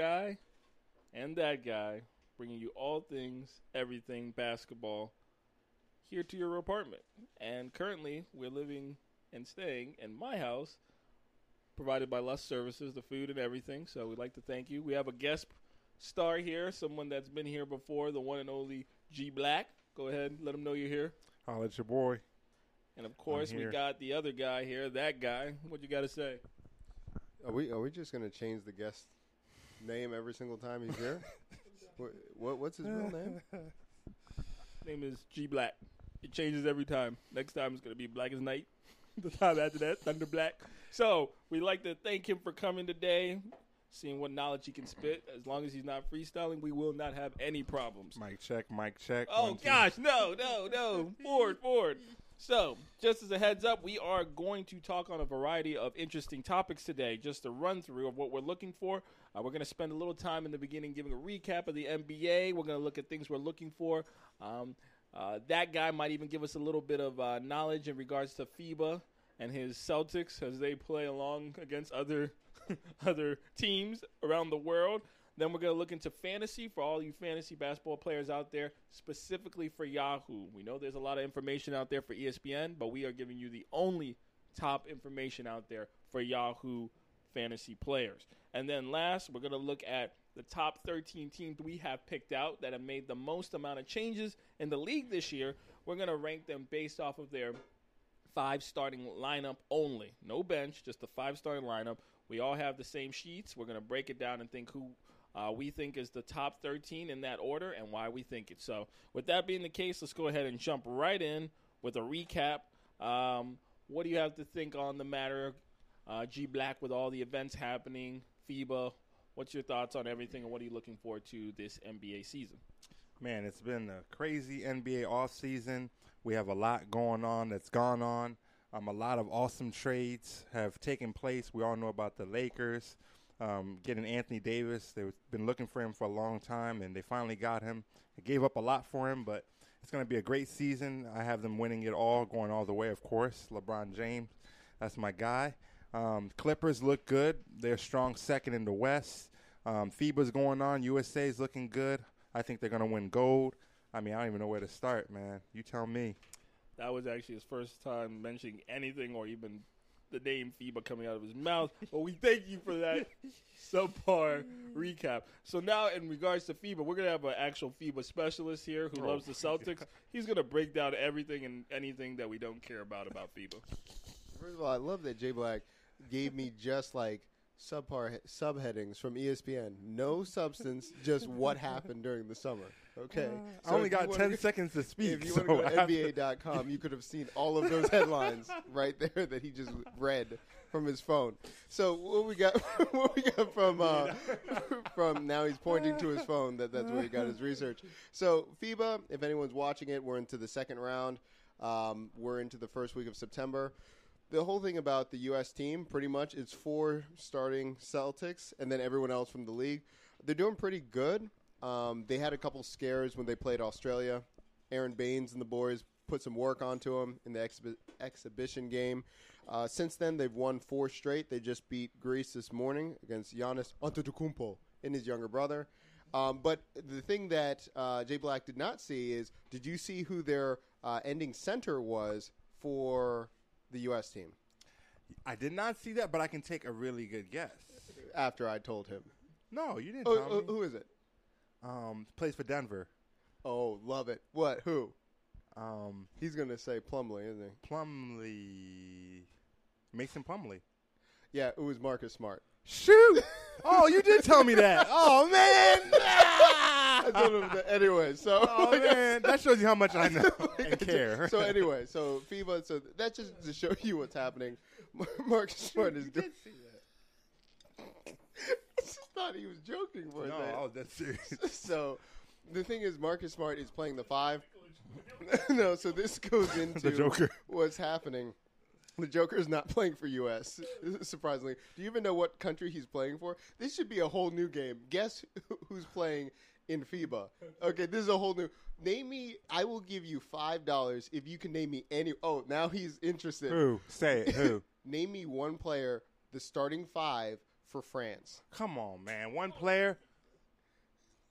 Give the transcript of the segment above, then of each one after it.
It's this guy and that guy bringing you all things, everything basketball here to your apartment. And currently, we're living and staying in my house, provided by Lust Services, the food and everything. So we'd like to thank you. We have a guest star here, someone that's been here before, the one and only G Black. Go ahead, let them know you're here. Holla at your boy. And of course, we got the other guy here, that guy. What you got to say? Are we are we just gonna change the guest name every single time he's here? what, what what's his real name? name is G Black. It changes every time. Next time it's gonna be Black as Night. the time after that, Thunder Black. So we'd like to thank him for coming today, seeing what knowledge he can spit. As long as he's not freestyling, we will not have any problems. Mic check, mic check. Oh One, two. gosh, no, no, no. Forward, forward. So, just as a heads up, we are going to talk on a variety of interesting topics today. Just a run through of what we're looking for. Uh, we're going to spend a little time in the beginning giving a recap of the NBA. We're going to look at things we're looking for. Um, uh, that guy might even give us a little bit of uh, knowledge in regards to FIBA and his Celtics as they play along against other other teams around the world. Then we're going to look into fantasy for all you fantasy basketball players out there, specifically for Yahoo. We know there's a lot of information out there for ESPN, but we are giving you the only top information out there for Yahoo fantasy players. And then last, we're going to look at the top 13 teams we have picked out that have made the most amount of changes in the league this year. We're going to rank them based off of their five starting lineup only. No bench, just the five starting lineup. We all have the same sheets. We're going to break it down and think who uh, we think is the top 13 in that order and why we think it. So, with that being the case, let's go ahead and jump right in with a recap. Um, what do you have to think on the matter, uh, G Black, with all the events happening, FIBA? What's your thoughts on everything, and what are you looking forward to this NBA season? Man, it's been a crazy NBA offseason. We have a lot going on that's gone on. Um, a lot of awesome trades have taken place. We all know about the Lakers um, getting Anthony Davis. They've been looking for him for a long time, and they finally got him. They gave up a lot for him, but it's going to be a great season. I have them winning it all, going all the way, of course. LeBron James, that's my guy. Um, Clippers look good. They're strong second in the West. Um, FIBA's going on. USA's looking good. I think they're going to win gold. I mean, I don't even know where to start, man. You tell me. That was actually his first time mentioning anything or even the name FIBA coming out of his mouth. But we thank you for that subpar recap. So now, in regards to FIBA, we're gonna have an actual FIBA specialist here who Oh loves the Celtics. He's gonna break down everything and anything that we don't care about about FIBA. First of all, I love that G Black gave me just like subpar subheadings from ESPN. No substance, just what happened during the summer. Okay. I only got wanna 10 go- seconds to speak. If you so want to go to- NBA.com, you could have seen all of those headlines right there that he just read from his phone. So what we got, what we got from uh, from now he's pointing to his phone. That that's where he got his research. So FIBA, if anyone's watching it, we're into the second round. Um, we're into the first week of September. The whole thing about the U.S. team, pretty much, it's four starting Celtics and then everyone else from the league. They're doing pretty good. Um, they had a couple scares when they played Australia. Aron Baynes and the boys put some work onto them in the exhibi- exhibition game. Uh, since then, they've won four straight. They just beat Greece this morning against Giannis Antetokounmpo and his younger brother. Um, but the thing that uh, G Black did not see is, did you see who their uh, ending center was for the U.S. team? I did not see that, but I can take a really good guess. After I told him, No, you didn't oh, tell oh, me. who is it? Um, plays for Denver. Oh, love it. What? Who? Um, He's gonna say Plumlee, isn't he? Plumlee. Mason Plumlee. Yeah, it was Marcus Smart. Shoot! oh, you did tell me that. Oh man! I told him that anyway. So, oh man, that shows you how much I know and care. so anyway, so FIBA. So that's just to show you what's happening. Mar- Marcus Smart is doing. I just thought he was joking for a no, second. I was that serious. so the thing is, Marcus Smart is playing the five. no, so this goes into Joker. what's happening. The Joker is not playing for U.S. Surprisingly, do you even know what country he's playing for? This should be a whole new game. Guess who's playing in FIBA? Okay, this is a whole new. Name me. I will give you five dollars if you can name me any. Oh, now he's interested. Who? Say it. Who? Name me one player, the starting five for France. Come on, man. One player.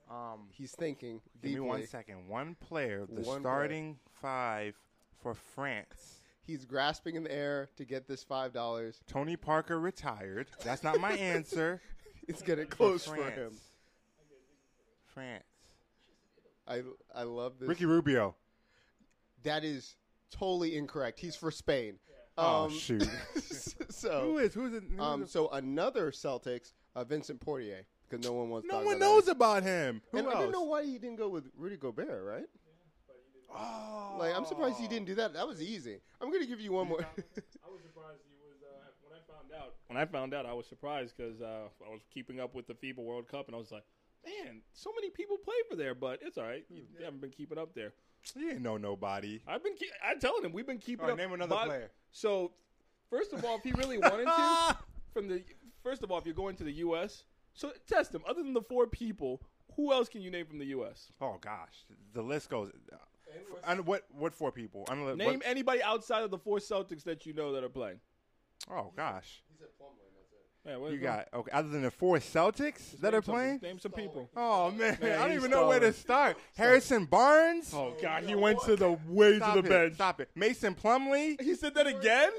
Um, He's thinking give me one second. One player, the One player. starting five for France. He's grasping in the air to get this five dollars. Tony Parker retired. That's not my answer. It's getting close for France. him. France. I I love this. Ricky Rubio. That is totally incorrect. He's for Spain. Oh, Um, shoot. so Who is? Who's it? who's um it? so another Celtics, uh, Vincent Poirier, because no one wants. no one about knows that. about him. Who and else? I don't know why he didn't go with Rudy Gobert, right? Oh. Like I'm surprised he didn't do that. That was easy. I'm gonna give you one more. I was surprised he was uh, when I found out. When I found out, I was surprised because uh, I was keeping up with the FIBA World Cup, and I was like, "Man, so many people play for there, but it's all right. You haven't been keeping up there." He didn't know nobody. I've been. Keep, I'm telling him, we've been keeping All up. name another but- player. So, first of all, if he really wanted to, from the first of all, if you're going to the U.S., so test him. Other than the four people, who else can you name from the U.S.? Oh gosh, the list goes. uh, And what? What four people? Unle- Name what- anybody outside of the four Celtics that you know that are playing. oh gosh, Yeah, what- you got okay. Other than the four Celtics that name are some- playing. Name some people. Oh man, Man, I don't even know where to start. Harrison Barnes. Oh God, he went to the way Stop to the it. bench. Stop it. Mason Plumlee. He said that again.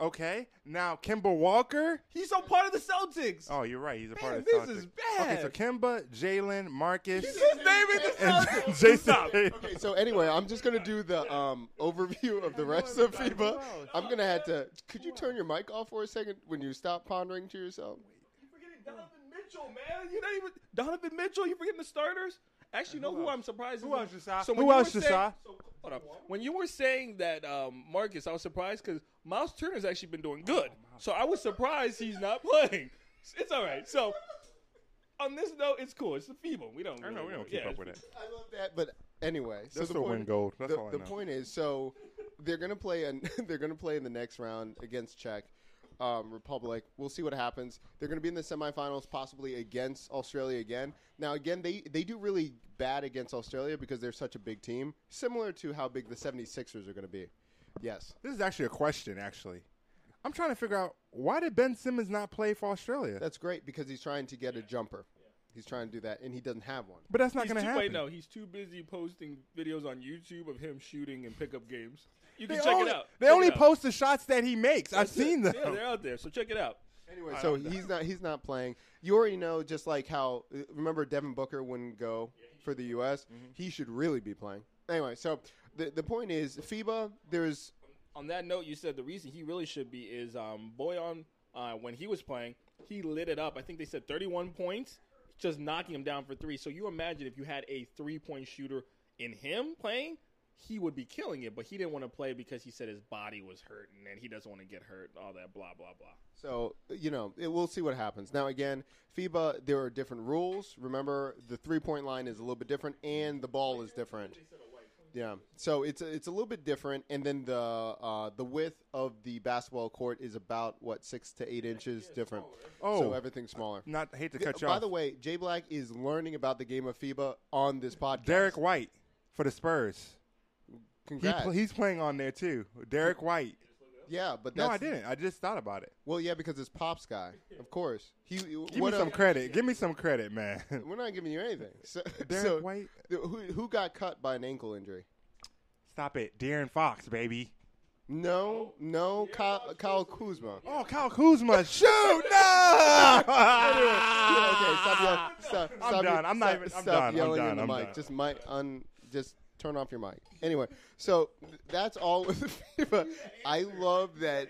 Okay. Now Kemba Walker. He's a part of the Celtics. Oh, you're right. He's a part Man, of the this Celtics. is bad. Okay, so Kemba, Jalen, Marcus, He's naming the and Celtics. Jason. Stop. Okay, so anyway, I'm just gonna do the um, overview of the rest of FIBA. I'm gonna have to. Could you turn your mic off for a second when you stop pondering to yourself? You're forgetting Donovan Mitchell, man. You're not even Donovan Mitchell. You're forgetting the starters? Actually, you know who, else? I'm surprised. Who is- else, Jasai? So Who when you else, were saying- so, hold up. When you were saying that um, Marcus, I was surprised because Miles Turner's actually been doing good. So I was surprised he's not playing. It's all right. So on this note, it's cool. It's the feeble. We don't. I know really we don't keep Yeah, up with it. I love that, but anyway, so They'll the point, win gold. That's the, all I the know. point is, so they're gonna play and they're gonna play in the next round against Czech um, Republic. We'll see what happens. They're gonna be in the semifinals, possibly against Australia again. Now, again, they they do really bad against Australia because they're such a big team, similar to how big the 76ers are gonna be. Yes. This is actually a question. Actually, I'm trying to figure out why did Ben Simmons not play for Australia? That's great because he's trying to get a jumper. He's trying to do that, and he doesn't have one. but that's not He's going to too, happen. wait, no, he's too busy posting videos on YouTube of him shooting and pickup games. You can They check only, it out. They Check only it out. post the shots that he makes. I've That's it. seen them. Yeah, they're out there. So check it out. Anyway, I so he's not he's not playing. You already know, just like how uh, remember Devin Booker wouldn't go for the U.S. Mm-hmm. He should really be playing. Anyway, so the the point is, FIBA. There's On that note, you said the reason he really should be is um, Bojan. Uh, when he was playing, he lit it up. I think they said 31 points, just knocking him down for three. So you imagine if you had a three-point shooter in him playing, he would be killing it. But he didn't want to play because he said his body was hurting and he doesn't want to get hurt. All that blah blah blah. so you know it, we'll see what happens. Now again, FIBA there are different rules. Remember, the three point line is a little bit different, and the ball is different. Yeah, so it's it's a little bit different, and then the uh, the width of the basketball court is about what six to eight inches different. Oh. so everything's smaller. Not hate to cut you By off. By the way, G Black is learning about the game of FIBA on this podcast. Derrick White for the Spurs. He congrats. pl- he's playing on there too. Derrick White. Yeah, but No, that's, I didn't. I just thought about it. Well, yeah, because it's Pops guy, of course. He. Give what me some else- credit. Give me some credit, man. We're not giving you anything. So, Derrick so, White. who who got cut by an ankle injury? Stop it. De'Aaron Fox, baby. No, no, Kyle, Kyle Kuzma. Oh, Kyle Kuzma. Shoot! No! okay, stop yelling. Stop, I'm stop done. I'm not stop- even- I'm stop done. I'm yelling done. the I'm mic. done. Just mic un. Just turn off your mic. Anyway, so th- that's all with the FIBA. I love that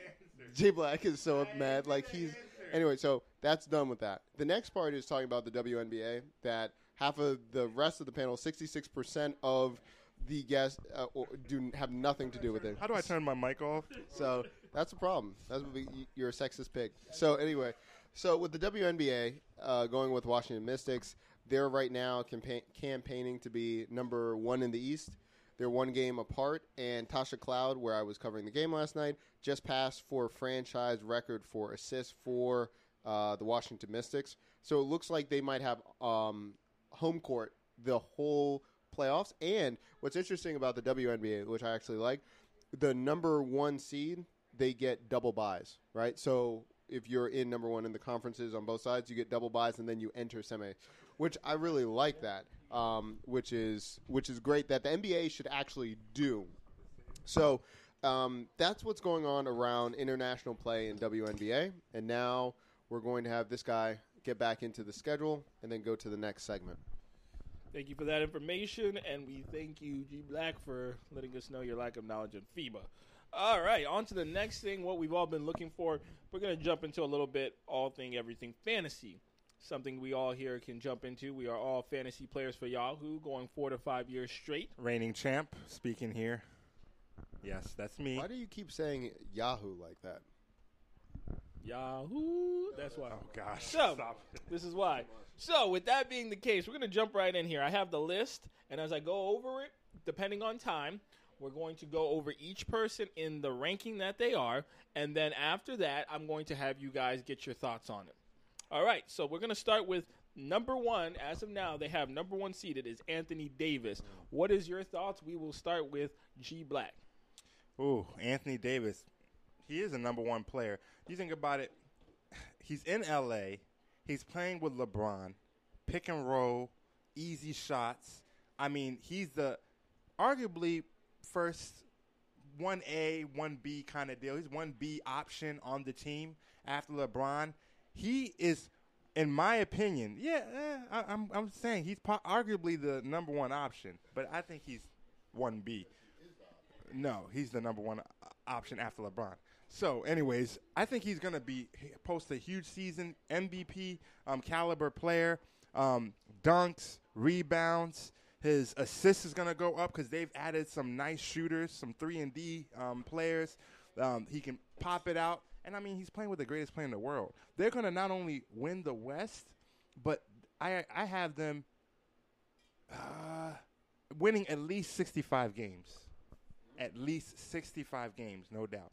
G Black is so mad. Like he's anyway. So that's done with that. The next part is talking about the WNBA. That half of the rest of the panel, sixty six percent of the guests uh, or- do have nothing to do with it. How do I turn my mic off? So that's a problem. That's what we, you're a sexist pig. So anyway, so with the WNBA uh, going with Washington Mystics, they're right now campa- campaigning to be number one in the East. They're one game apart, and Tasha Cloud, where I was covering the game last night, just passed for franchise record for assists for uh, the Washington Mystics. So it looks like they might have um, home court the whole playoffs. And what's interesting about the WNBA, which I actually like, the number one seed they get double byes, right? So if you're in number one in the conferences on both sides, you get double byes and then you enter semi, which I really like that. Um, which is which is great that the NBA should actually do. So um, that's what's going on around international play in WNBA, and now we're going to have this guy get back into the schedule and then go to the next segment. Thank you for that information, and we thank you, G Black, for letting us know your lack of knowledge in FIBA. All right, on to the next thing, what we've all been looking for. We're going to jump into a little bit all thing, everything fantasy. Something we all here can jump into. We are all fantasy players for Yahoo, going four to five years straight. Reigning champ, speaking here. Yes, that's me. Why do you keep saying Yahoo like that? Yahoo! That's why. Oh gosh. So, Stop. this is why. So, with that being the case, we're going to jump right in here. I have the list, and as I go over it, depending on time, we're going to go over each person in the ranking that they are, and then after that, I'm going to have you guys get your thoughts on it. All right, so we're going to start with number one. As of now, they have number one seated is Anthony Davis. What is your thoughts? We will start with G Black. Ooh, Anthony Davis. He is a number one player. You think about it, he's in LA. He's playing with LeBron, pick and roll, easy shots. I mean, he's the arguably first 1A, 1B kind of deal. He's 1B option on the team after LeBron. He is, in my opinion, yeah, eh, I, I'm, I'm saying he's po- arguably the number one option, but I think he's 1B. No, he's the number one option after LeBron. So, anyways, I think he's going to be post a huge season, MVP um, caliber player, um, dunks, rebounds. His assists is going to go up because they've added some nice shooters, some three and D um, players. Um, he can pop it out, and I mean, he's playing with the greatest player in the world. They're going to not only win the West, but I I have them uh, winning at least sixty five games at least 65 games, no doubt.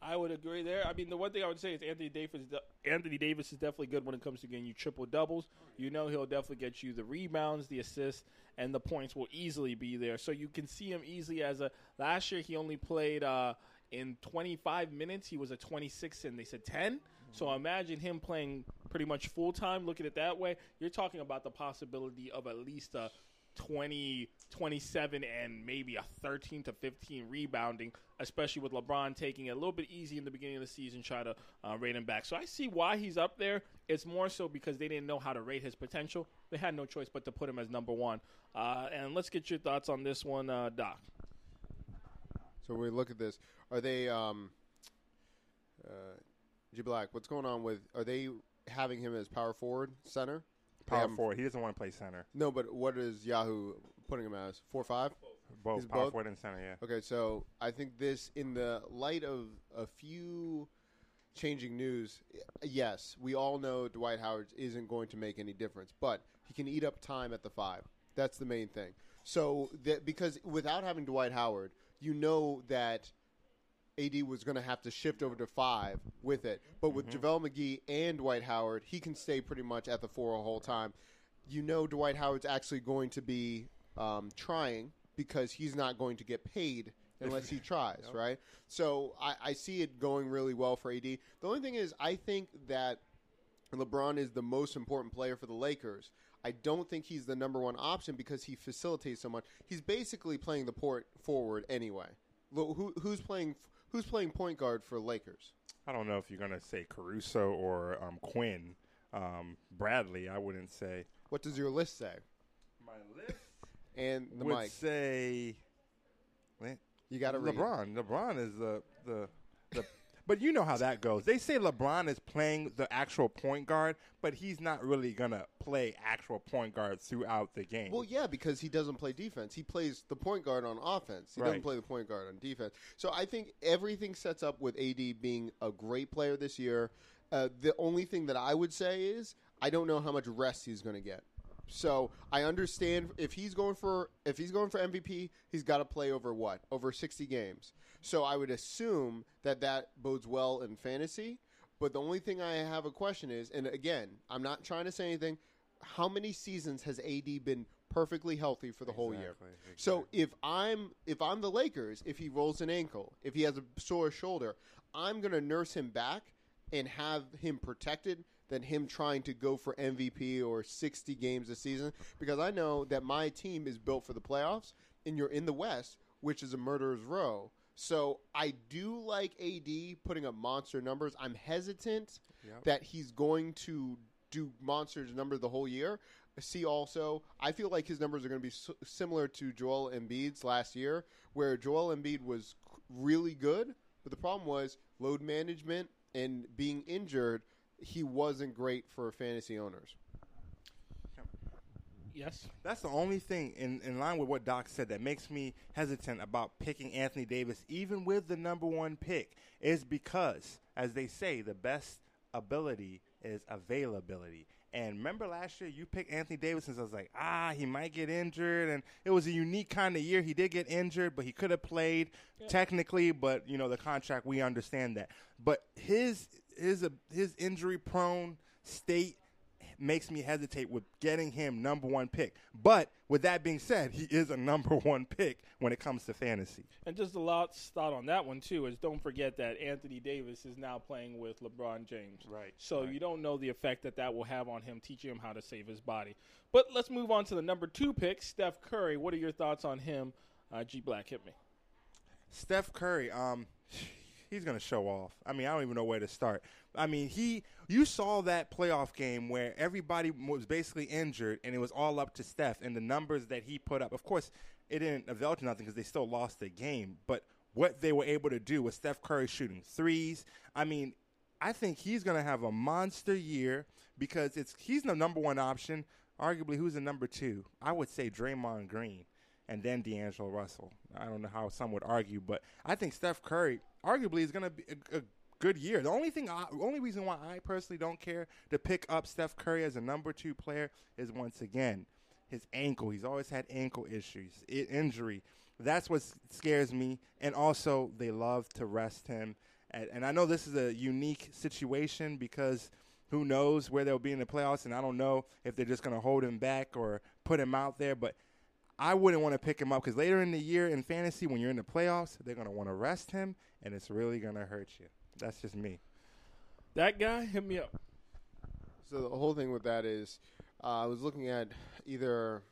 I would agree there. I mean, the one thing I would say is Anthony Davis. Anthony Davis is definitely good when it comes to getting you triple doubles. You know he'll definitely get you the rebounds, the assists, and the points will easily be there. So you can see him easily as a. Last year he only played uh, in 25 minutes. He was a 26 and they said 10. So imagine him playing pretty much full time. Look at it that way. You're talking about the possibility of at least a 20, 27, and maybe a 13 to 15 rebounding, especially with LeBron taking it a little bit easy in the beginning of the season, try to uh, rate him back. So I see why he's up there. It's more so because they didn't know how to rate his potential. They had no choice but to put him as number one. Uh, and let's get your thoughts on this one, uh, Doc. So we look at this, are they, um, uh, G Black, what's going on with, are they having him as power forward, center? Power forward. He doesn't want to play center. No, but what is Yahoo putting him as? Four five? Both He's power both? forward and center. Yeah. Okay, so I think this, in the light of a few changing news, yes, we all know Dwight Howard isn't going to make any difference, but he can eat up time at the five. That's the main thing. So that because without having Dwight Howard, you know that AD was going to have to shift over to five with it. But with JaVale McGee and Dwight Howard, he can stay pretty much at the four the whole time. You know Dwight Howard's actually going to be um, trying because he's not going to get paid unless he tries, right? So I, I see it going really well for AD. The only thing is, I think that LeBron is the most important player for the Lakers. I don't think he's the number one option because he facilitates so much. He's basically playing the point forward anyway. Who, who's playing? Who's playing point guard for Lakers? I don't know if you're gonna say Caruso or um, Quinn. Um, Bradley, I wouldn't say. What does your list say? My list And the would mic. say You got to read. LeBron. LeBron is the the the. But you know how that goes. They say LeBron is playing the actual point guard, but he's not really gonna play actual point guard throughout the game. Well, yeah, because he doesn't play defense. He plays the point guard on offense. He doesn't play the point guard on defense. So I think everything sets up with AD being a great player this year. Uh, the only thing that I would say is I don't know how much rest he's going to get. So I understand if he's going for if he's going for MVP, he's got to play over what over sixty games. So I would assume that that bodes well in fantasy. But the only thing I have a question is, and again, I'm not trying to say anything. How many seasons has AD been perfectly healthy for the whole year? Exactly, So if I'm if I'm the Lakers, if he rolls an ankle, if he has a sore shoulder, I'm gonna nurse him back and have him protected than him trying to go for MVP or 60 games a season because I know that my team is built for the playoffs and you're in the West, which is a murderer's row. So I do like AD putting up monster numbers. I'm hesitant Yep. that he's going to do monsters number the whole year. See also, I feel like his numbers are going to be s- similar to Joel Embiid's last year, where Joel Embiid was really good, but the problem was load management and being injured. He wasn't great for fantasy owners. Yes. That's the only thing in, in line with what Doc said that makes me hesitant about picking Anthony Davis, even with the number one pick, is because, as they say, the best ability is availability. And remember last year, you picked Anthony Davis, and I was like, ah, he might get injured. And it was a unique kind of year. He did get injured, but he could have played technically. But you know, the contract, we understand that. But his his uh, his injury prone state makes me hesitate with getting him number one pick. But with that being said, he is a number one pick when it comes to fantasy. And just a lot's thought on that one too is don't forget that Anthony Davis is now playing with LeBron James. Right, So right. you don't know the effect that that will have on him, teaching him how to save his body. But let's move on to the number two pick, Steph Curry. What are your thoughts on him? Uh, G Black hit me. Steph Curry, um, he's gonna show off. I mean, I don't even know where to start. I mean, he you saw that playoff game where everybody was basically injured, and it was all up to Steph and the numbers that he put up. Of course, it didn't avail to nothing because they still lost the game. But what they were able to do with Steph Curry shooting threes, I mean, I think he's gonna have a monster year because it's he's the number one option. Arguably, who's the number two? I would say Draymond Green and then D'Angelo Russell. I don't know how some would argue, but I think Steph Curry arguably is going to be a, a good year. The only thing, I, only reason why I personally don't care to pick up Steph Curry as a number two player is once again his ankle. He's always had ankle issues, injury. That's what scares me. And also, they love to rest him. And, and I know this is a unique situation because who knows where they'll be in the playoffs, and I don't know if they're just going to hold him back or put him out there. But I wouldn't want to pick him up because later in the year in fantasy, when you're in the playoffs, they're going to want to rest him, and it's really going to hurt you. That's just me. That guy hit me up. So the whole thing with that is, uh, I was looking at either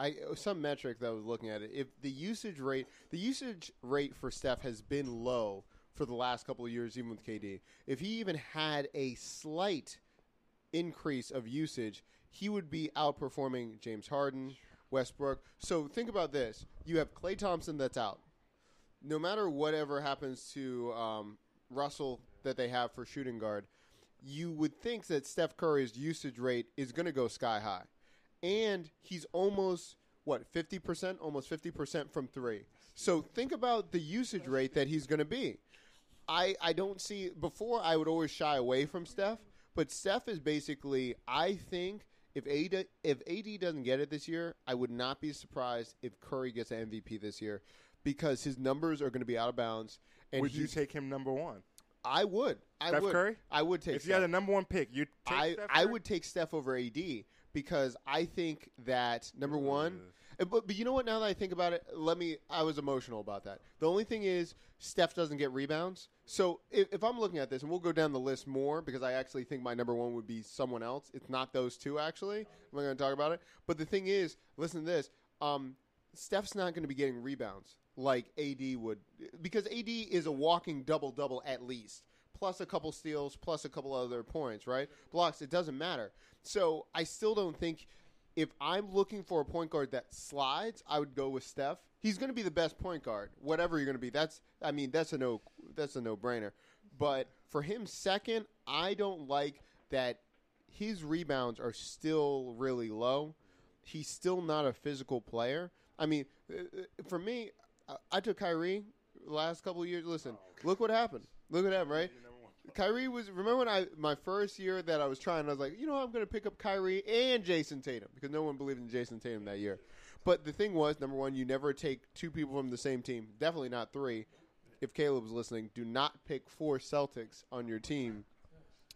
I some metric that I was looking at it. If the usage rate, the usage rate for Steph has been low for the last couple of years, even with KD. If he even had a slight increase of usage, he would be outperforming James Harden, Westbrook. So think about this: you have Klay Thompson that's out. No matter whatever happens to um, Russell that they have for shooting guard, you would think that Steph Curry's usage rate is going to go sky high, and he's almost what fifty percent, almost fifty percent from three. So think about the usage rate that he's going to be. I I don't see before I would always shy away from Steph, but Steph is basically I think if AD if AD doesn't get it this year, I would not be surprised if Curry gets an MVP this year because his numbers are going to be out of bounds. And would you take him number one? I would. I Steph would. Curry? I would take. If you Steph. had a number one pick, you I I would take Steph over AD because I think that number one. uh, But, but you know what? Now that I think about it, let me. I was emotional about that. The only thing is, Steph doesn't get rebounds. So if, if I'm looking at this, and we'll go down the list more because I actually think my number one would be someone else. It's not those two actually. I'm not going to talk about it. But the thing is, listen to this. Um, Steph's not going to be getting rebounds like AD would because AD is a walking double double at least, plus a couple steals, plus a couple other points, right? Blocks. It doesn't matter. So I still don't think if I'm looking for a point guard that slides, I would go with Steph. He's going to be the best point guard, whatever you're going to be. That's I mean that's a no that's a no brainer. But for him second, I don't like that his rebounds are still really low. He's still not a physical player. I mean, uh, uh, for me, I, I took Kyrie last couple of years. Listen, look what happened. Look at happened, right? Kyrie was. Remember when I my first year that I was trying, I was like, you know, I'm going to pick up Kyrie and Jayson Tatum because no one believed in Jayson Tatum that year. But the thing was, number one, you never take two people from the same team. Definitely not three. If Caleb's listening, do not pick four Celtics on your team.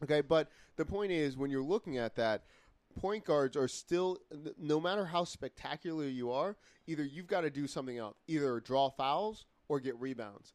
Okay, but the point is, when you're looking at that, point guards are still, no matter how spectacular you are, either you've got to do something else, either draw fouls or get rebounds.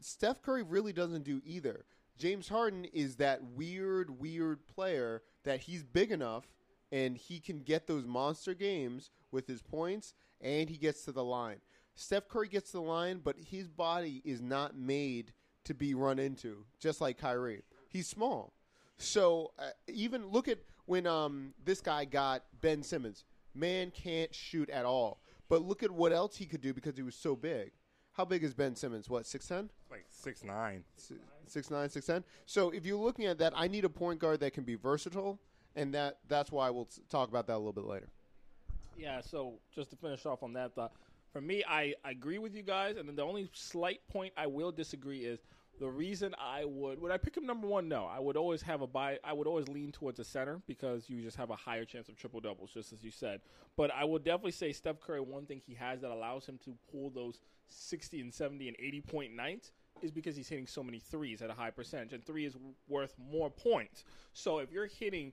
Steph Curry really doesn't do either. James Harden is that weird, weird player that he's big enough and he can get those monster games with his points and he gets to the line. Steph Curry gets to the line, but his body is not made to be run into, just like Kyrie. He's small. So uh, even look at when um, this guy got Ben Simmons. Man can't shoot at all. But look at what else he could do because he was so big. How big is Ben Simmons? What, 6'10"? Like six nine. six nine, six ten. So if you're looking at that, I need a point guard that can be versatile, and that that's why we'll talk about that a little bit later. Yeah, so just to finish off on that thought, for me, I, I agree with you guys, and then the only slight point I will disagree is the reason I would would I pick him number one? No, I would always have a buy. I would always lean towards a center because you just have a higher chance of triple doubles, just as you said. But I would definitely say Steph Curry. One thing he has that allows him to pull those sixty and seventy and eighty point nights is because he's hitting so many threes at a high percentage, and three is worth more points. So if you're hitting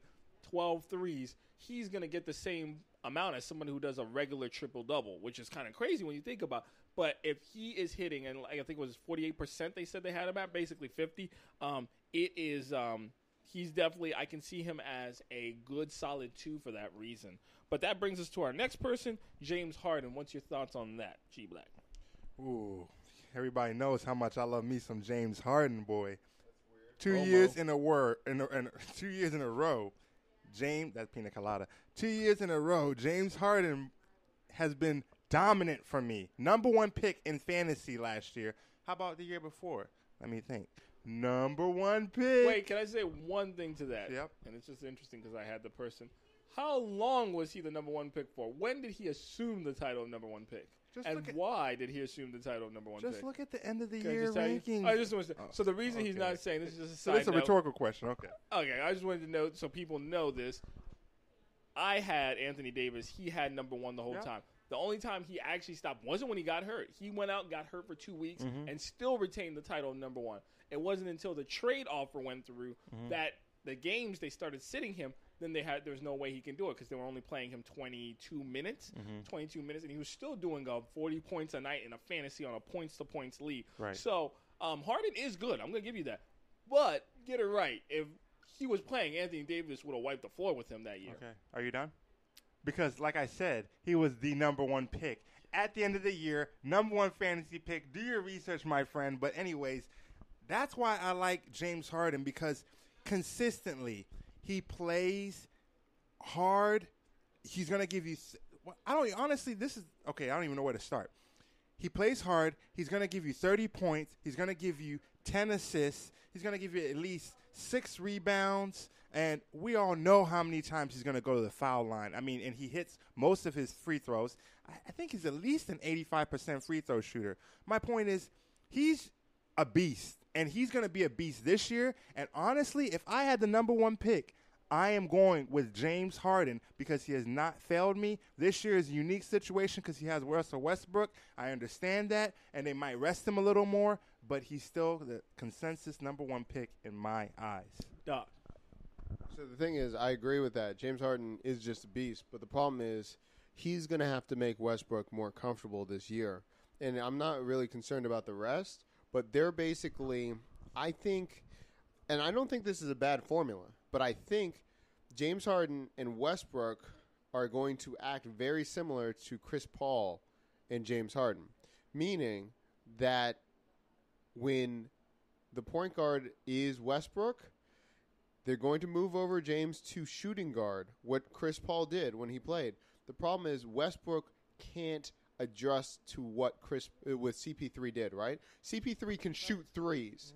12 threes, he's going to get the same amount as someone who does a regular triple double, which is kind of crazy when you think about. But if he is hitting, and I think it was 48% they said they had him at, basically 50, um, it is. Um, He's definitely, I can see him as a good solid two for that reason. But that brings us to our next person, James Harden. What's your thoughts on that, G Black? Ooh, everybody knows how much I love me some James Harden, boy. Two Promo. years in a word, in, a, in a- two years in a row, James. That's pina colada. Two years in a row, James Harden has been dominant for me. Number one pick in fantasy last year. How about the year before? Let me think. Number one pick. Wait, can I say one thing to that? Yep. And it's just interesting because I had the person. How long was he the number one pick for? When did he assume the title of number one pick? Just and look at- why did he assume the title of number one Just pick? look at the end of the Can year just tell you? rankings. I just want to- so the reason he's not saying this is just a so side this is a note. rhetorical question. Okay. Okay, I just wanted to know so people know this. I had Anthony Davis. He had number one the whole time. The only time he actually stopped wasn't when he got hurt. He went out, got hurt for two weeks, Mm-hmm. and still retained the title of number one. It wasn't until the trade offer went through Mm-hmm. that the games they started sitting him. Then they had there was no way he can do it because they were only playing him 22 minutes, Mm-hmm. 22 minutes, and he was still doing uh, 40 points a night in a fantasy on a points to points lead. Right. So um, Harden is good. I'm gonna give you that. But get it right. If he was playing, Anthony Davis would have wiped the floor with him that year. Okay. Are you done? Because, like I said, he was the number one pick. At the end of the year, number one fantasy pick. Do your research, my friend. But, anyways, that's why I like James Harden because consistently he plays hard. He's going to give you. I don't honestly, this is okay. I don't even know where to start. He plays hard. He's going to give you 30 points. He's going to give you 10 assists. He's going to give you at least six rebounds. And we all know how many times he's going to go to the foul line. I mean, and he hits most of his free throws. I, think he's at least an 85% free throw shooter. My point is, he's a beast. And he's going to be a beast this year. And honestly, if I had the number one pick, I am going with James Harden because he has not failed me. This year is a unique situation because he has Russell Westbrook. I understand that, and they might rest him a little more, but he's still the consensus number one pick in my eyes. Doc. So the thing is, I agree with that. James Harden is just a beast, but the problem is he's going to have to make Westbrook more comfortable this year. And I'm not really concerned about the rest, but they're basically, I think, and I don't think this is a bad formula, but I think James Harden and Westbrook are going to act very similar to Chris Paul and James Harden, meaning that when the point guard is Westbrook, they're going to move over James to shooting guard, what Chris Paul did when he played. The problem is Westbrook can't adjust to what Chris uh, what CP3 did, right? CP3 can shoot 3s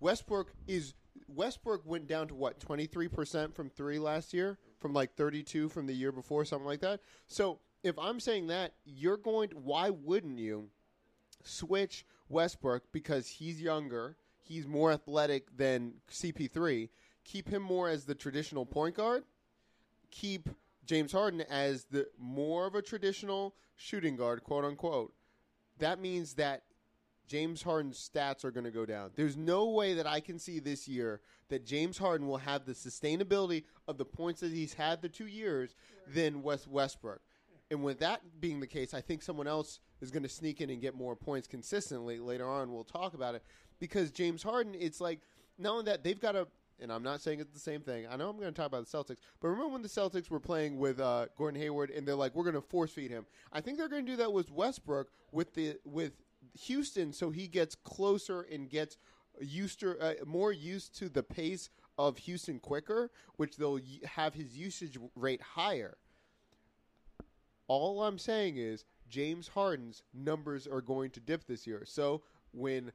Westbrook is Westbrook went down to what 23% from 3 last year from like 32 from the year before something like that. So, if I'm saying that, you're going to, why wouldn't you switch Westbrook because he's younger, he's more athletic than CP3. Keep him more as the traditional point guard. Keep James Harden as the more of a traditional shooting guard, quote unquote. That means that James Harden's stats are going to go down. There's no way that I can see this year that James Harden will have the sustainability of the points that he's had the two years than West Westbrook. And with that being the case, I think someone else is going to sneak in and get more points consistently later on. We'll talk about it because James Harden, it's like not only that, they've got a. And I'm not saying it's the same thing. I know I'm going to talk about the Celtics, but remember when the Celtics were playing with uh, Gordon Hayward, and they're like, "We're going to force feed him." I think they're going to do that with Westbrook with the with Houston, so he gets closer and gets used to uh, more used to the pace of Houston quicker, which they'll have his usage rate higher. All I'm saying is James Harden's numbers are going to dip this year. So when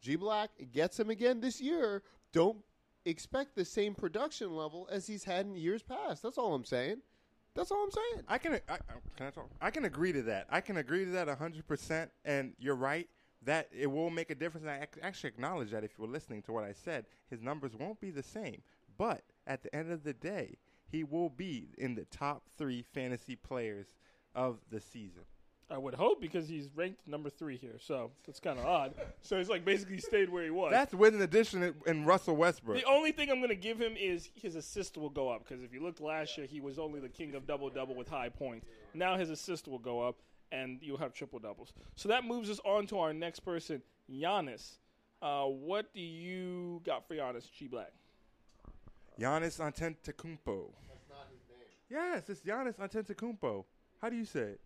G Black gets him again this year, don't expect the same production level as he's had in years past. That's all I'm saying. That's all I'm saying. I can I, can I talk? I can agree to that. I can agree to that hundred percent. And you're right that it will make a difference. And I ac- actually acknowledge that if you were listening to what I said, his numbers won't be the same. But at the end of the day, he will be in the top three fantasy players of the season. I would hope because he's ranked number three here, so that's kind of odd. So he's like basically stayed where he was. That's with an addition in, in Russell Westbrook. the only thing I'm going to give him is his assist will go up because if you looked last year, he was only the king of double double with high points. Now his assist will go up, and you'll have triple doubles. So that moves us on to our next person, Giannis. Uh, what do you got for Giannis, G Black? Giannis Antetokounmpo. That's not his name. Yes, it's Giannis Antetokounmpo. How do you say it?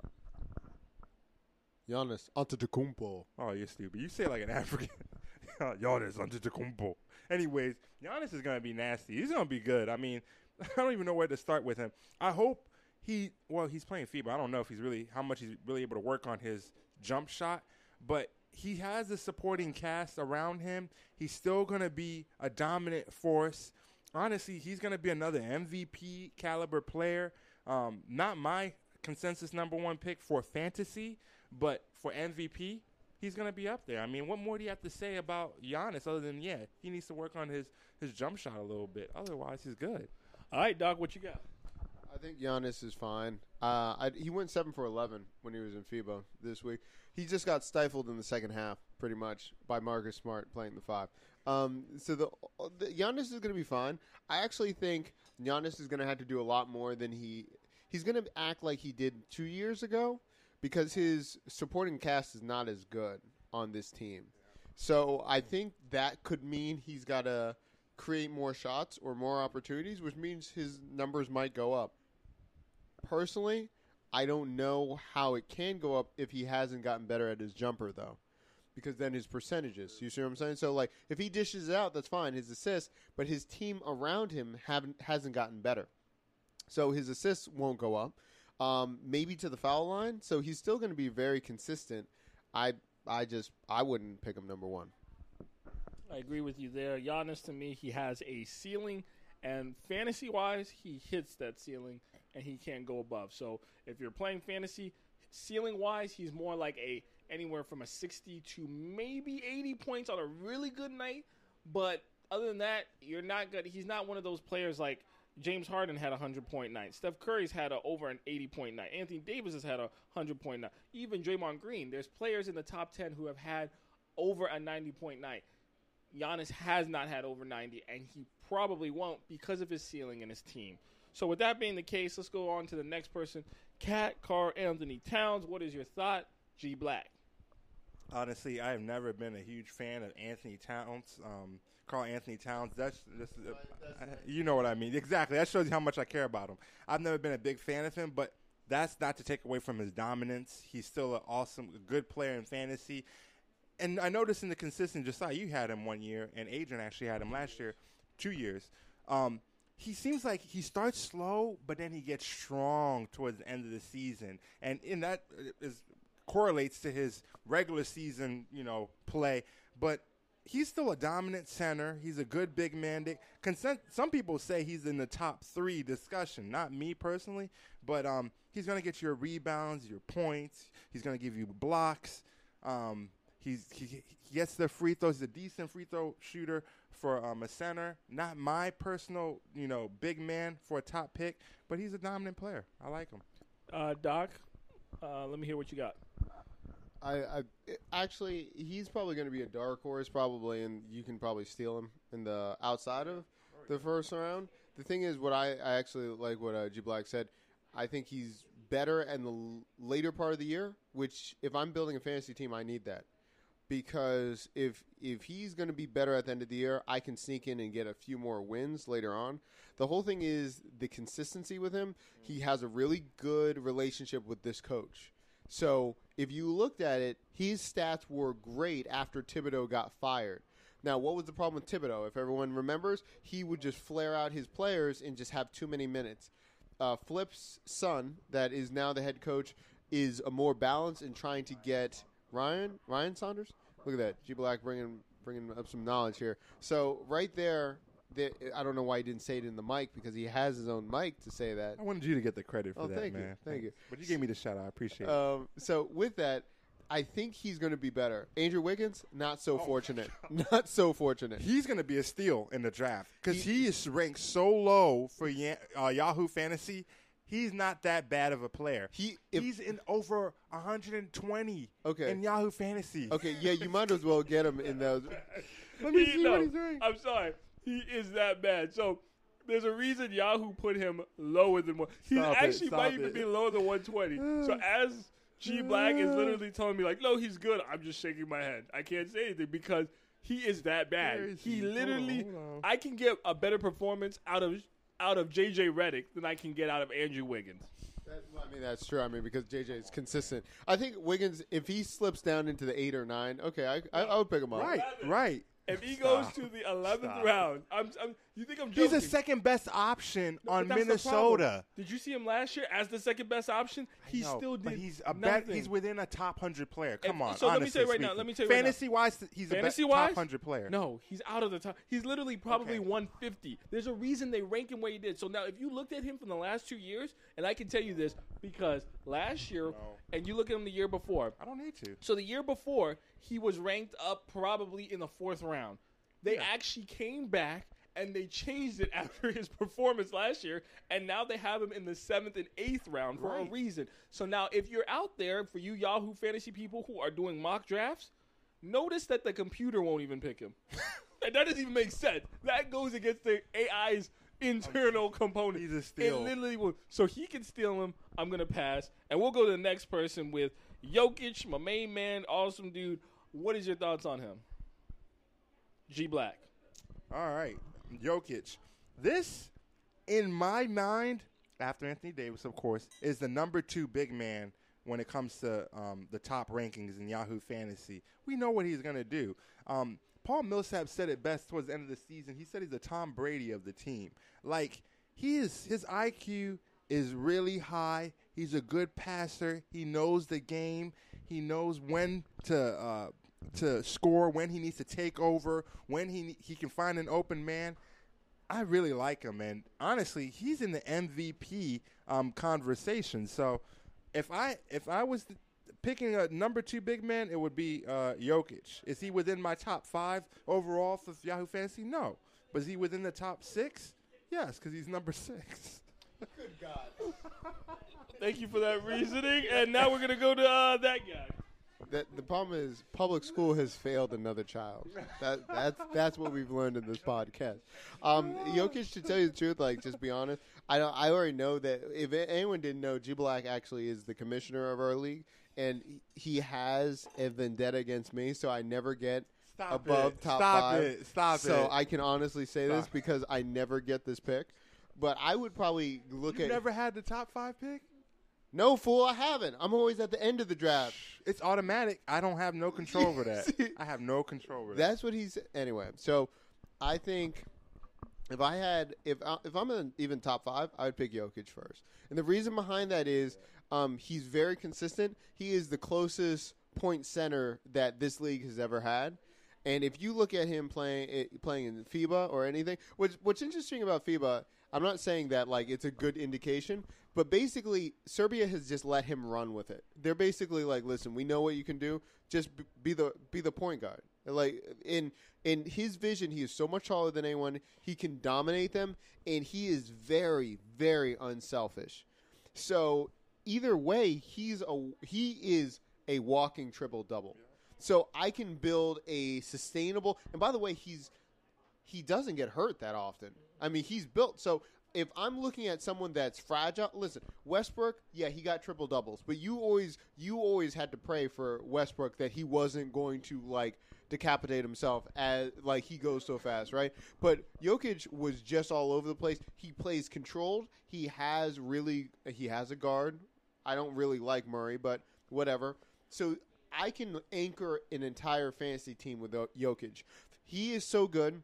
Giannis Antetokounmpo. Oh, you're stupid. You say like an African. Giannis Antetokounmpo. Anyways, Giannis is gonna be nasty. He's gonna be good. I mean, I don't even know where to start with him. I hope he. Well, he's playing FIBA. I don't know if he's really how much he's really able to work on his jump shot, but he has a supporting cast around him. He's still gonna be a dominant force. Honestly, he's gonna be another MVP caliber player. Um, not my consensus number one pick for fantasy, but for MVP, he's going to be up there. I mean, what more do you have to say about Giannis other than yeah, he needs to work on his his jump shot a little bit. Otherwise, he's good. All right, Doc, what you got? I think Giannis is fine. Uh, I, he went seven for eleven when he was in FIBA this week. He just got stifled in the second half, pretty much, by Marcus Smart playing the five. Um, so the, the Giannis is going to be fine. I actually think Giannis is going to have to do a lot more than he. He's going to act like he did two years ago because his supporting cast is not as good on this team. So I think that could mean he's got to create more shots or more opportunities, which means his numbers might go up. Personally, I don't know how it can go up if he hasn't gotten better at his jumper though. Because then his percentages, you see what I'm saying? So like if he dishes it out, that's fine, his assists, but his team around him haven't hasn't gotten better. So his assists won't go up. Um, maybe to the foul line, so he's still going to be very consistent. I I just I wouldn't pick him number 1. I agree with you there. Giannis, to me, he has a ceiling, and fantasy wise, he hits that ceiling and he can't go above. So if you're playing fantasy, ceiling wise, he's more like a anywhere from a 60 to maybe 80 points on a really good night. But other than that, you're not good. He's not one of those players like James Harden had a 100 point night. Steph Curry's had a over an 80 point night. Anthony Davis has had a 100 point night. Even Draymond Green. There's players in the top 10 who have had over a 90 point night. Giannis has not had over 90, and he probably won't because of his ceiling and his team. So, with that being the case, let's go on to the next person. Cat Karl Anthony Towns. What is your thought? G Black. Honestly, I have never been a huge fan of Anthony Towns. Um, Karl Anthony Towns. That's, that's uh, you know what I mean. Exactly. That shows you how much I care about him. I've never been a big fan of him, but that's not to take away from his dominance. He's still an awesome, good player in fantasy. And I noticed in the consistent, Josiah, you had him one year, and Adrian actually had him last year, two years. Um, he seems like he starts slow, but then he gets strong towards the end of the season, and in that is correlates to his regular season, you know, play. But he's still a dominant center. He's a good big man. Consent, some people say he's in the top three discussion. Not me personally, but um, he's going to get your rebounds, your points. He's going to give you blocks. Um, he's he, he gets the free throws. He's a decent free throw shooter for um, a center. Not my personal, you know, big man for a top pick, but he's a dominant player. I like him. Uh, Doc, uh, let me hear what you got. I, I actually he's probably going to be a dark horse probably, and you can probably steal him in the outside of the first round. The thing is, what I, I actually like what uh, G Black said. I think he's better in the later part of the year. Which, if I'm building a fantasy team, I need that. because if if he's going to be better at the end of the year, I can sneak in and get a few more wins later on. The whole thing is the consistency with him. He has a really good relationship with this coach. So if you looked at it, his stats were great after Thibodeau got fired. Now, what was the problem with Thibodeau? If everyone remembers, he would just flare out his players and just have too many minutes. Uh, Flip's son, that is now the head coach, is a more balanced in trying to get Ryan Ryan Saunders. Look at that, G Black bringing bringing up some knowledge here. So right there, I don't know why he didn't say it in the mic because he has his own mic to say that. I wanted you to get the credit for Oh, that, thank you. man. Thank you. But you gave me the shout out. I appreciate it. Um, so with that, I think he's going to be better. Andrew Wiggins, not so Oh, fortunate. Not so fortunate. He's going to be a steal in the draft because He- he, is ranked so low for uh, Yahoo Fantasy. He's not that bad of a player. He if, He's in over 120 Okay. in Yahoo Fantasy. okay. Yeah, you might as well get him in those. Let me He- see no, what he's doing. I'm sorry. He is that bad. So there's a reason Yahoo put him lower than one. He Stop actually stop might even be lower than 120. so as G Black is literally telling me like, no, he's good. I'm just shaking my head. I can't say anything because he is that bad. Where is He he? Hold on, literally, hold on. I can get a better performance out of out of JJ Redick than I can get out of Andrew Wiggins. That, I mean, that's true. I mean, because JJ is consistent. I think Wiggins, if he slips down into the eight or nine, okay, I, I, I would pick him up. Right, right. If he goes Stop. to the 11th Stop. round, I'm, I'm. You think I'm He's the second best option No, on but that's the problem. Minnesota. Did you see him last year as the second best option? He No, still did. But he's a bet. He's within a top hundred player. Come And- on. so let me tell you right now, let me tell you right fantasy wise, he's a Fantasy be- wise, top hundred player. No, he's out of the top. He's literally probably Okay. 150. There's a reason they rank him where he did. So now, if you looked at him from the last two years, and I can tell you this because last year, No. and you look at him the year before. I don't need to. So the year before, he was ranked up probably in the fourth round. They Yeah. actually came back and they changed it after his performance last year, and now they have him in the seventh and eighth round for a reason. So now, if you're out there for you Yahoo fantasy people who are doing mock drafts, notice that the computer won't even pick him. that doesn't even make sense. That goes against the AI's internal component. He's a steal. It literally will. So he can steal him. I'm gonna pass, and we'll go to the next person with Jokic, my main man, awesome dude. What is your thoughts on him? G Black. All right, Jokic. This, in my mind, after Anthony Davis, of course, is the number two big man when it comes to um, the top rankings in Yahoo Fantasy. We know what he's going to do. Um, Paul Millsap said it best towards the end of the season. He said he's the Tom Brady of the team. Like he is, his IQ is really high. He's a good passer. He knows the game. He knows when to uh, to score, when he needs to take over, when he he can find an open man. I really like him, and honestly, he's in the MVP um, conversation. So, if I if I was picking a number two big man, it would be uh, Jokic. Is he within my top five overall for Yahoo Fantasy? No, but is he within the top six? Yes, because he's number six. Good God! Thank you for that reasoning. And now we're gonna go to uh, that guy. That the problem is public school has failed another child. That that's that's what we've learned in this podcast. Um, Jokic, to tell you the truth, like just be honest, I don't. I already know that if anyone didn't know, G Black actually is the commissioner of our league, and he has a vendetta against me, so I never get Stop above it. top Stop five. it. Stop so it. So I can honestly say this because I never get this pick. But I would probably look You at You never had the top five pick. No fool. I haven't. I'm always at the end of the draft. It's automatic. I don't have no control over that. I have no control over that. That's what he's anyway. So I think if I had if I, if I'm in even top five, I would pick Jokic first. And the reason behind that is um, he's very consistent. He is the closest point center that this league has ever had. And if you look at him playing playing in FIBA or anything, which what's interesting about FIBA, I'm not saying that like it's a good indication, but basically Serbia has just let him run with it. They're basically like, listen, we know what you can do. Just be the be the point guard. Like in in his vision, he is so much taller than anyone. He can dominate them, and he is very very unselfish. So either way, he's a he is a walking triple double. So I can build a sustainable. And by the way, he's he doesn't get hurt that often. I mean, he's built so if I'm looking at someone that's fragile, listen, Westbrook, yeah, he got triple doubles, but you always you always had to pray for Westbrook that he wasn't going to like decapitate himself as like he goes so fast, right? But Jokic was just all over the place. He plays controlled. He has really he has a guard. I don't really like Murray, but whatever. So I can anchor an entire fantasy team with Jokic. He is so good,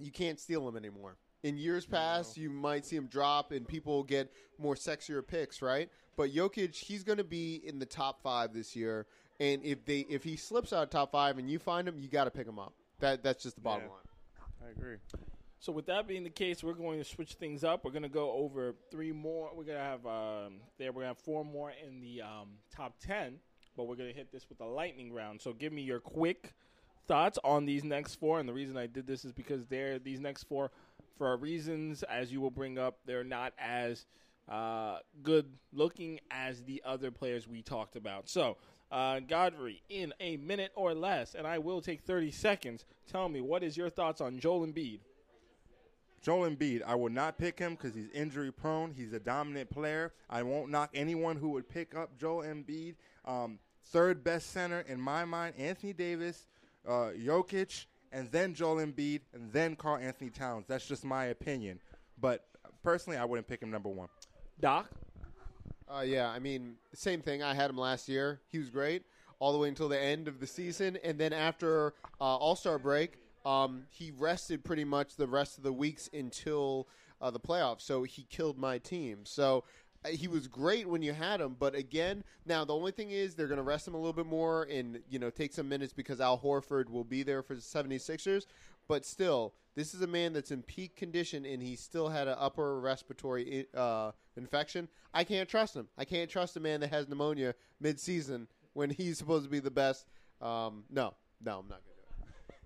you can't steal them anymore. In years past, you might see him drop and people get more sexier picks, right? But Jokic, he's going to be in the top five this year. And if they if he slips out of top five and you find him, you got to pick him up. That that's just the bottom Yeah. line. I agree. So with that being the case, we're going to switch things up. We're going to go over three more. We're going to have um, there. We're going to have four more in the um, top ten, but we're going to hit this with a lightning round. So give me your quick thoughts on these next four. And the reason I did this is because they're these next four, for our reasons as you will bring up, they're not as uh, good looking as the other players we talked about. So. Uh, Godfrey, in a minute or less, and I will take 30 seconds. Tell me, what is your thoughts on Joel Embiid? Joel Embiid, I will not pick him because he's injury prone. He's a dominant player. I won't knock anyone who would pick up Joel Embiid. Um, third best center in my mind, Anthony Davis, uh, Jokic, and then Joel Embiid, and then Karl-Anthony Towns. That's just my opinion. But personally, I wouldn't pick him number one. Doc? Uh, yeah, I mean, same thing. I had him last year. He was great all the way until the end of the season, and then after uh, All Star break, um, he rested pretty much the rest of the weeks until uh, the playoffs. So he killed my team. So he was great when you had him, but again, now the only thing is they're going to rest him a little bit more and you know take some minutes because Al Horford will be there for the 76ers. But still, this is a man that's in peak condition and he still had an upper respiratory uh, infection. I can't trust him. I can't trust a man that has pneumonia mid-season when he's supposed to be the best. Um, no, no, I'm not it.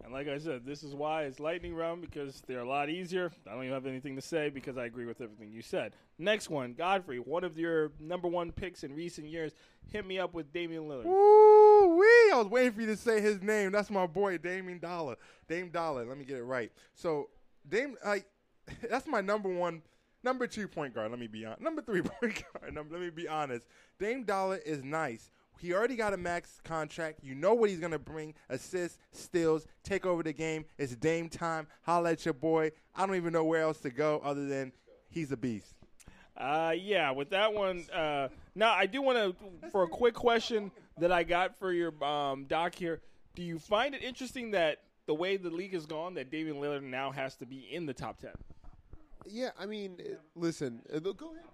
And like I said, this is why it's lightning round because they're a lot easier. I don't even have anything to say because I agree with everything you said. Next one, Godfrey, one of your number one picks in recent years. Hit me up with Damian Lillard. Woo wee! I was waiting for you to say his name. That's my boy, Damian Dollar. Dame Dollar. Let me get it right. So, Dame, like, that's my number one, number two point guard. Let me be honest. Number three point guard. Number, let me be honest. Dame Dollar is nice. He already got a max contract. You know what he's gonna bring: assists, steals, take over the game. It's Dame time. Holla at your boy. I don't even know where else to go other than he's a beast. Uh, yeah, with that one. Uh, now I do want to, for a quick question that I got for your um, doc here. Do you find it interesting that the way the league has gone, that Damian Lillard now has to be in the top ten? Yeah, I mean, uh, listen, uh, go ahead, go ahead.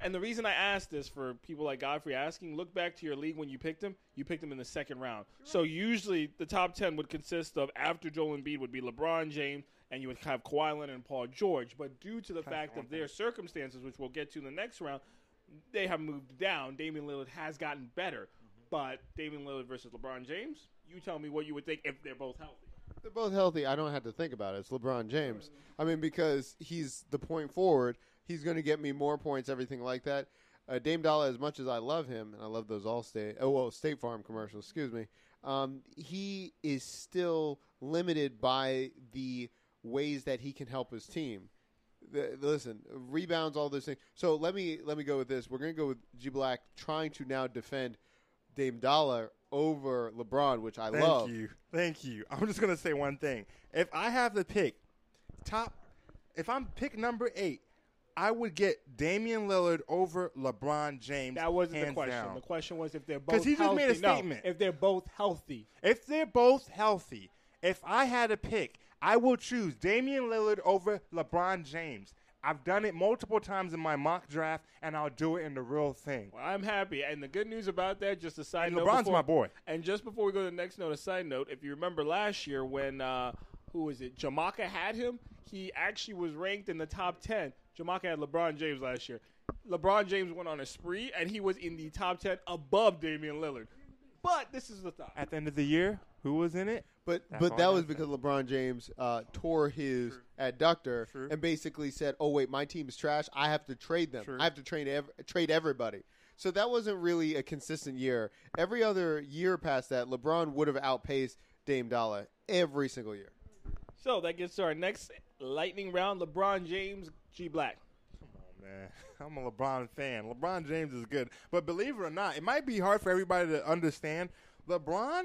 And the reason I asked this for people like Godfrey asking, look back to your league when you picked him. You picked him in the second round. So usually the top ten would consist of after Joel Embiid would be LeBron James, and you would have Kawhi Leonard and Paul George. But due to the fact of their circumstances, which we'll get to in the next round, they have moved down. Damian Lillard has gotten better, mm-hmm. but Damian Lillard versus LeBron James, you tell me what you would think if they're both healthy. They're both healthy. I don't have to think about it. It's LeBron James. I mean, because he's the point forward. He's going to get me more points, everything like that. Uh, Dame Dollar, as much as I love him, and I love those All State, oh well, State Farm commercials. Excuse me. Um, he is still limited by the ways that he can help his team. The, listen, rebounds, all those things. So let me let me go with this. We're going to go with G Black trying to now defend Dame Dollar over LeBron, which I Thank love. Thank you. Thank you. I'm just gonna say one thing. If I have the pick, top, if I'm pick number eight, I would get Damian Lillard over LeBron James. That wasn't the question. down. The question was if they're both 'Cause he just made a healthy. No, statement. if they're both healthy. If they're both healthy, if I had a pick, I will choose Damian Lillard over LeBron James. I've done it multiple times in my mock draft, and I'll do it in the real thing. Well, I'm happy. And the good news about that, just a side And note. LeBron's before- my boy. And just before we go to the next note, a side note, if you remember last year when, uh, who was it, Jamaica had him, he actually was ranked in the top 10. Jamaica had LeBron James last year. LeBron James went on a spree, and he was in the top 10 above Damian Lillard. But this is the thought. At the end of the year, who was in it? But That's but that was gotta because LeBron James uh, tore his adductor True. and basically said, "Oh wait, my team is trash. I have to trade them. True. I have to trade ev- trade everybody." So that wasn't really a consistent year. Every other year past that, LeBron would have outpaced Dame Dollar every single year. So that gets to our next lightning round. LeBron James, G Black. Man, I'm a LeBron fan. LeBron James is good, but believe it or not, it might be hard for everybody to understand. LeBron,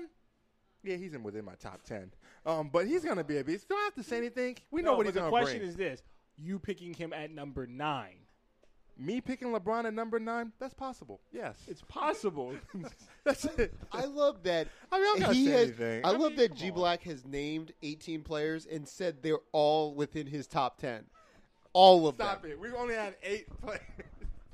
yeah, he's in within my top ten. Um, but he's gonna be a beast. Don't have to say anything. We know No, what he's the gonna question is this: You picking him at number nine? Me picking LeBron at number nine, that's possible. Yes, It's possible. that's it. I love that. I mean, I'm not he saying has, anything. I, I love mean, that G. Black has named 18 players and said they're all within his top 10. All of them. Stop them. it. We've only had eight players.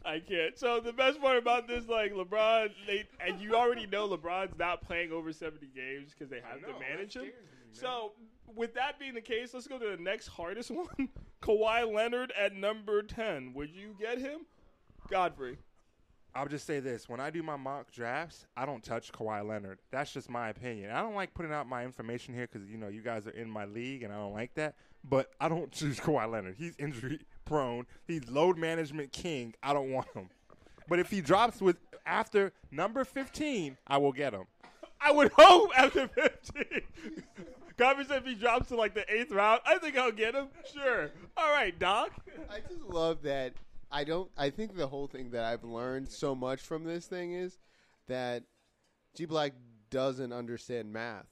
I can't. So the best part about this, like LeBron, they and you already know LeBron's not playing over seventy games because they have know, to manage that him. me. So with that being the case, let's go to the next hardest one. Kawhi Leonard at number ten. Would you get him? Godfrey. I'll just say this: when I do my mock drafts, I don't touch Kawhi Leonard. That's just my opinion. I don't like putting out my information here because you know you guys are in my league, and I don't like that. But I don't choose Kawhi Leonard. He's injury prone. He's load management king. I don't want him. But if he drops with after number fifteen, I will get him. I would hope after fifteen. Godfrey said if he drops to like the eighth round, I think I'll get him. Sure. All right, Doc. I just love that. I don't. I think the whole thing that I've learned so much from this thing is that G Black doesn't understand math.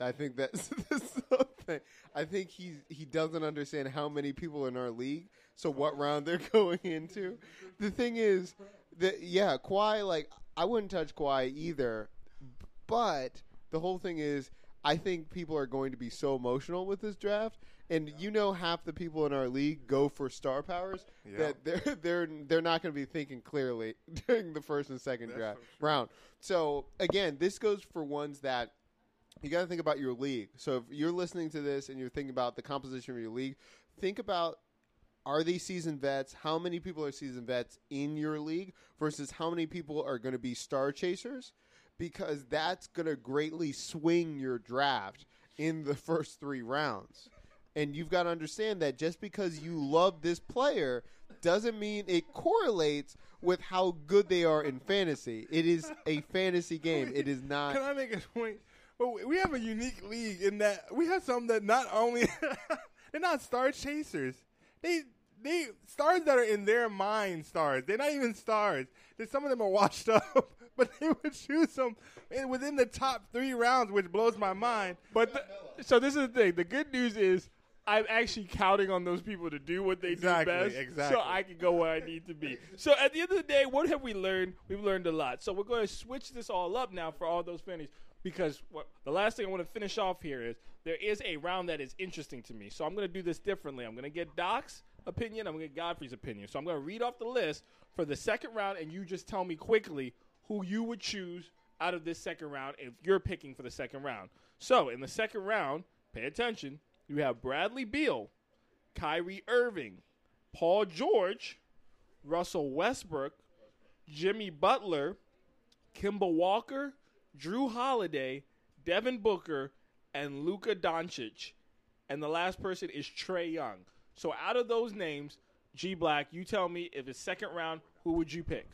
I think that's the I think he's he doesn't understand how many people in our league. So what round they're going into. The thing is that yeah, Kawhi. Like I wouldn't touch Kawhi either. But the whole thing is, I think people are going to be so emotional with this draft, and you know, half the people in our league go for star powers Yeah. that they're they're they're not going to be thinking clearly during the first and second That's draft so true. round. So again, this goes for ones that you got to think about your league. So if you're listening to this and you're thinking about the composition of your league, think about are these seasoned vets? How many people are seasoned vets in your league versus how many people are going to be star chasers? Because that's going to greatly swing your draft in the first three rounds. And you've got to understand that just because you love this player doesn't mean it correlates with how good they are in fantasy. It is a fantasy game. It is not. Can I make a point? Well, we have a unique league in that we have some that not only they're not star chasers. They they stars that are in their mind stars. They're not even stars. There's some of them are washed up, but they would choose them in, within the top three rounds, which blows my mind. But the, so this is the thing. The good news is I'm actually counting on those people to do what they Exactly, do best, exactly. so I can go where I need to be. So at the end of the day, what have we learned? We've learned a lot. So we're going to switch this all up now for all those fannies because what, the last thing I want to finish off here is there is a round that is interesting to me. So I'm going to do this differently. I'm going to get Doc's opinion. I'm going to get Godfrey's opinion. So I'm going to read off the list for the second round, and you just tell me quickly who you would choose out of this second round if you're picking for the second round. So in the second round, pay attention. You have Bradley Beal, Kyrie Irving, Paul George, Russell Westbrook, Jimmy Butler, Kemba Walker, Jrue Holiday, Devin Booker, and Luka Doncic. And the last person is Trae Young. So out of those names, G Black, you tell me if it's second round, who would you pick?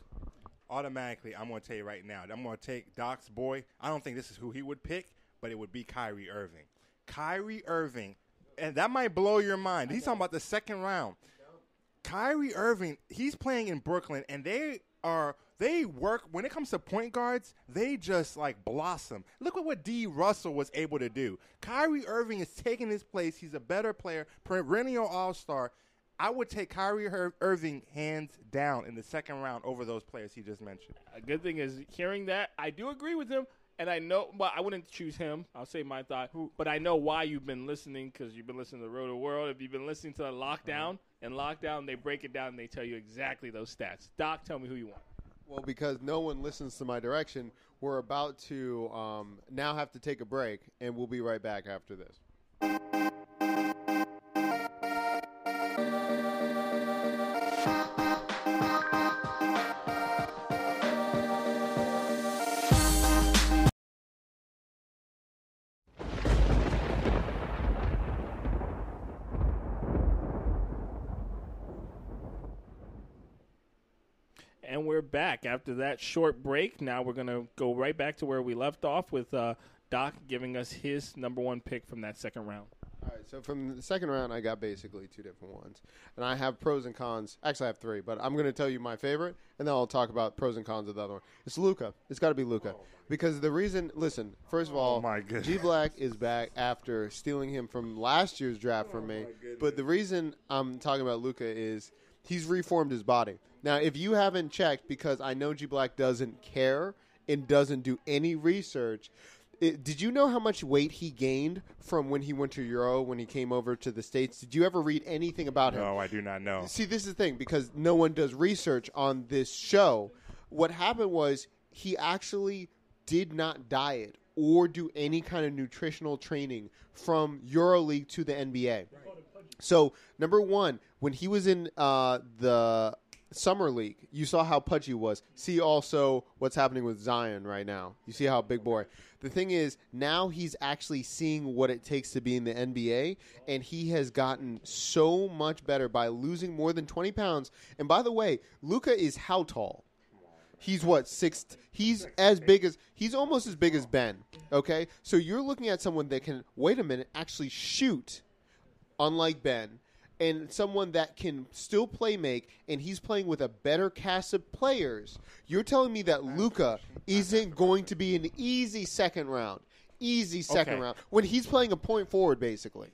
Automatically, I'm going to tell you right now. I'm going to take Doc's boy. I don't think this is who he would pick, but it would be Kyrie Irving. Kyrie Irving, and that might blow your mind. He's talking about the second round. Kyrie Irving, he's playing in Brooklyn, and they are they work when it comes to point guards. They just like blossom. Look at what D. Russell was able to do. Kyrie Irving is taking his place. He's a better player, perennial All Star. I would take Kyrie Ir- Irving hands down in the second round over those players he just mentioned. A good thing is hearing that. I do agree with him, and I know. Well, I wouldn't choose him. I'll say my thought, but I know why you've been listening because you've been listening to Road to World. If you've been listening to the Lockdown uh-huh. and Lockdown, they break it down and they tell you exactly those stats. Doc, tell me who you want. Well, because no one listens to my direction, we're about to um, now have to take a break, and we'll be right back after this. After that short break. Now we're gonna go right back to where we left off with uh, Doc giving us his number one pick from that second round. All right, right, so from the second round, I got basically two different ones, and I have pros and cons. Actually, I have three, but I'm going to tell you my favorite, and then I'll talk about pros and cons of the other one. It's Luka. It's got to be Luka because the reason. Listen, first of all, Oh, my goodness. G Black is back after stealing him from last year's draft Oh, from me. But the reason I'm talking about Luka is he's reformed his body. Now, if you haven't checked, because I know G Black doesn't care and doesn't do any research. It, did you know how much weight he gained from when he went to Euro when he came over to the states? Did you ever read anything about him? No, I do not know. See, this is the thing because no one does research on this show. What happened was he actually did not diet or do any kind of nutritional training from EuroLeague to the NBA. So, number one, when he was in uh, the summer league, you saw how pudgy was. See also what's happening with Zion right now. You see how big boy. The thing is, now he's actually seeing what it takes to be in the NBA, and he has gotten so much better by losing more than 20 pounds. And by the way, Luka is how tall? He's what six? He's as big as he's almost as big as Ben. Okay, so you're looking at someone that can wait a minute actually shoot, unlike Ben, and someone that can still play make, and he's playing with a better cast of players. You're telling me that Luka isn't going to be an easy second round, easy second Okay. round when he's playing a point forward basically.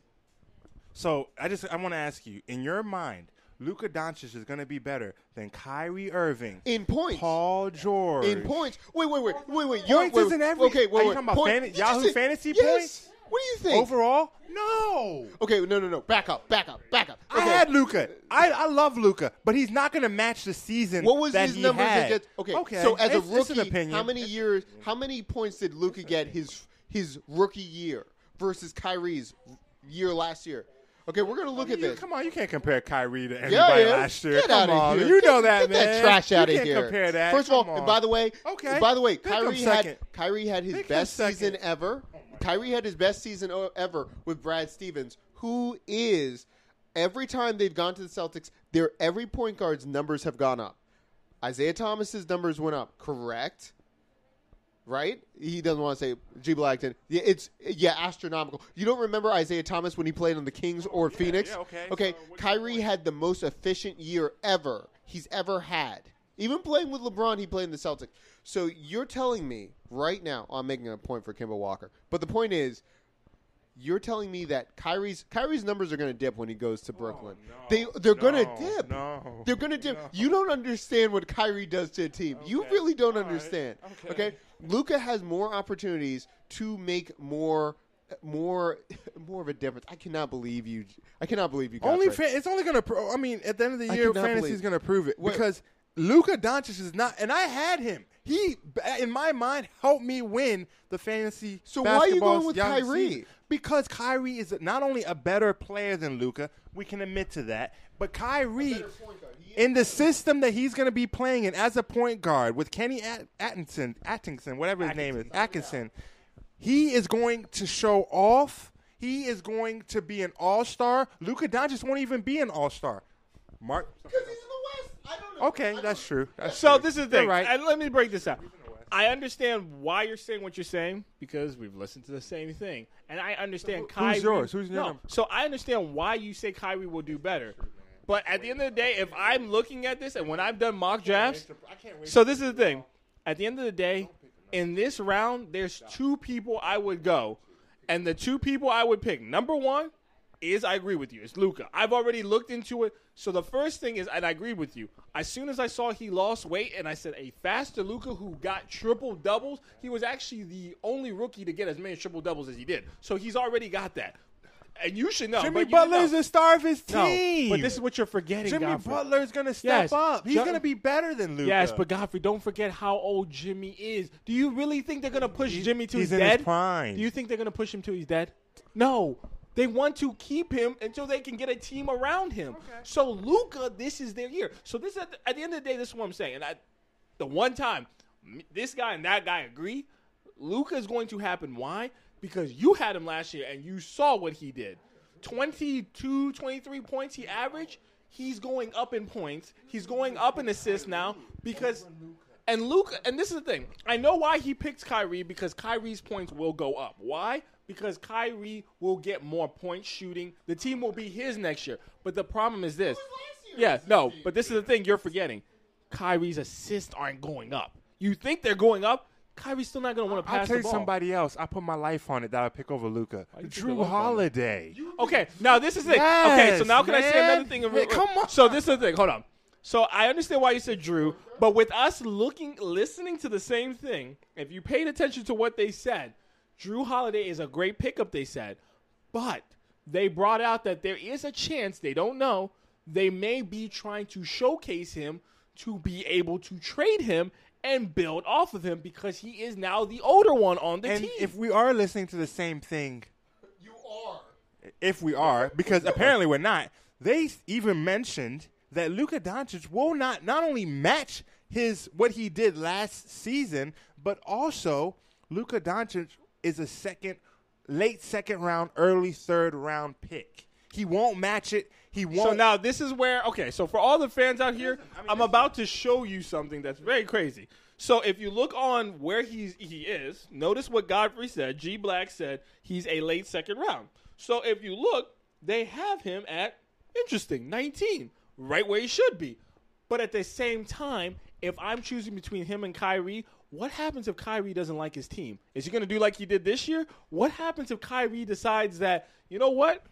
So I just I want to ask you, in your mind, Luka Doncic is going to be better than Kyrie Irving, In points. Paul George, In points. Wait, wait, wait, wait, wait. Points wait, isn't every- Okay, are wait, you wait. talking about Point- fan- Yahoo say- Fantasy yes. points? What do you think? overall. No, Okay, no, no, no. Back up, back up, back up. I had Luka. I, I love Luka, but he's not going to match the season. What was that his he numbers had. against? Okay, okay. so as a It's- it's an rookie, opinion. how many years? How many points did Luka get his his rookie year versus Kyrie's year last year? Okay, we're gonna look at You- this. Come on, you can't compare Kyrie to anybody Yeah, yeah. last year. Get come out of on, here. you know Get- that, get man. that trash you out of can't here. compare that. First of all, and by the way, Okay. by the way, Pick 'em Kyrie had. Kyrie had his Pick 'em best season ever. Kyrie had his best season ever with Brad Stevens, who is every time they've gone to the Celtics, their every point guard's numbers have gone up. Isaiah Thomas's numbers went up, correct? Right? He doesn't want to say G Black did. Yeah, it's yeah, astronomical. You don't remember Isaiah Thomas when he played on the Kings or Phoenix? yeah, okay. Okay, So Kyrie had the most efficient year ever he's ever had. Even playing with LeBron, he played in the Celtics. So you're telling me right now, oh, I'm making a point for Kemba Walker. But the point is, you're telling me that Kyrie's Kyrie's numbers are going to dip when he goes to oh, Brooklyn. they they're going to dip. no, They're going to dip. no. You don't understand what Kyrie does to a team. You really don't All right. understand. Okay. Okay? Luka has more opportunities to make more more more of a difference. I cannot believe you. I cannot believe you got Only fa- it's only gonna. Pro- I mean, at the end of the year, fantasy is gonna prove it Wait. because Luka Doncic is not, and I had him. He, in my mind, helped me win the fantasy. So why are you going with Kyrie? season. Because Kyrie is not only a better player than Luka, we can admit to that, but Kyrie. In the system that he's going to be playing in as a point guard with Kenny At- Atkinson, Atkinson, whatever his name is, Atkinson, he is going to show off. He is going to be an all star. Luka Doncic won't even be an all star. Mark. Because he's Okay, that's true. That's So true. this is the You're thing. right. And let me break this out. I understand why you're saying what you're saying because we've listened to the same thing, and I understand who's Kyrie. yours? Who's your no? number? So I understand why you say Kyrie will do better, but at the end of the day, if I'm looking at this and when I've done mock drafts, so this is the thing. At the end of the day, in this round, there's two people I would go, and the two people I would pick. Number one is I agree with you. It's Luka. I've already looked into it. So the first thing is, and I agree with you. As soon as I saw he lost weight, and I said a faster Luka who got triple doubles, he was actually the only rookie to get as many triple doubles as he did. So he's already got that. And you should know. Jimmy but Butler is the star of his No, team. but this is what you're forgetting. Jimmy Godfrey. Butler is going to step Yes. up. He's going to be better than Luka. Yes, but Godfrey, don't forget how old Jimmy is. Do you really think they're gonna push Jimmy till he's he's, in his dead? prime. Do you think they're gonna push him to his dead? No. They want to keep him until they can get a team around him. Okay. So Luka, this is their year. So this at the, at the end of the day, this is what I'm saying. And I, the one time this guy and that guy agree, Luka is going to happen. Why? Because you had him last year and you saw what he did. 22, 23 points he averaged. He's going up in points. He's going up in assists now because and Luka and this is the thing. I know why he picked Kyrie because Kyrie's points will go up. Why? Because Kyrie will get more points shooting. The team will be his next year. But the problem is this. Yeah, no, but this is the thing you're forgetting. Kyrie's assists aren't going up. You think they're going up? Kyrie's still not going to want to I'll pass tell the you ball. somebody else. I put my life on it that I pick over Luka. Why you put Jrue your life on it? Holiday. Okay, now this is it. thing. okay, so now can I say another thing? Hey, come on. So this is the thing. Hold on. So I understand why you said Jrue, but with us looking, listening to the same thing, if you paid attention to what they said, Jrue Holiday is a great pickup. They said, but they brought out that there is a chance they don't know they may be trying to showcase him to be able to trade him and build off of him because he is now the older one on the and team. if we are listening to the same thing, You are. if we are, because apparently we're not, they even mentioned that Luka Doncic will not not only match his what he did last season, but also Luka Doncic is a second, late second round, early third round pick. He won't match it. He won't. So now this is where okay. So for all the fans out here, I'm about to show you something that's very crazy. So if you look on where he's he is, notice what Godfrey said. G Black said he's a late second round. So if you look, they have him at interesting 19, right where he should be. But at the same time, if I'm choosing between him and Kyrie, what happens if Kyrie doesn't like his team? Is he going to do like he did this year? What happens if Kyrie decides that, you know what?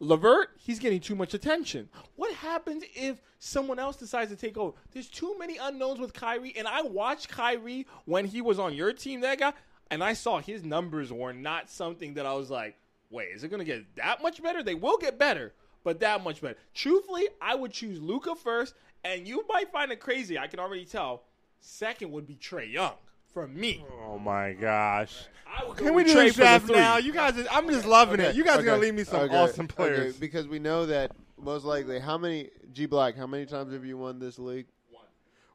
LeVert, he's getting too much attention. What happens if someone else decides to take over? There's too many unknowns with Kyrie, and I watched Kyrie when he was on your team, that guy, and I saw his numbers were not something that I was like, wait, is it going to get that much better? They will get better, but that much better. Truthfully, I would choose Luka first, and you might find it crazy. I can already tell. Second would be Trae Young for me. oh my gosh. I go Can we do Trae this draft three. now? You guys, I'm just loving it. You guys are gonna leave me some okay, awesome okay, players. because we know that most likely. How many G Black? How many times have you won this league? One.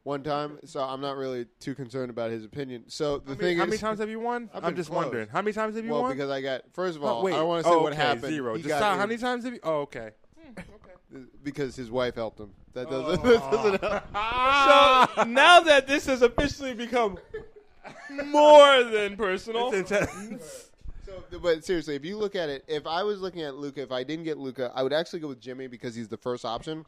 One time. So I'm not really too concerned about his opinion. So the How thing many, how is, many times have you won? I've I'm just close. wondering. How many times have you well, won? because I got first of Oh, all, wait. I want to say oh, what happened. Zero. He Just stop. How many times have you? Oh, okay. Hmm, Because his wife helped him. That doesn't. Oh. that doesn't help. So now that this has officially become more than personal, It's intense. So, but seriously, if you look at it, if I was looking at Luka, if I didn't get Luka, I would actually go with Jimmy because he's the first option.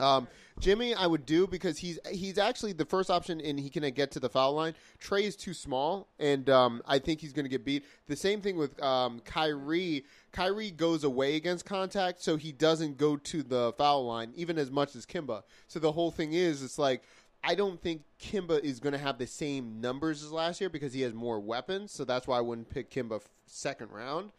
Um, Jimmy, I would do because he's he's actually the first option and he can get to the foul line. Trae is too small, and um, I think he's going to get beat. The same thing with um, Kyrie. Kyrie goes away against contact, so he doesn't go to the foul line even as much as Kemba. So the whole thing is, it's like I don't think Kemba is going to have the same numbers as last year because he has more weapons. So that's why I wouldn't pick Kemba second round.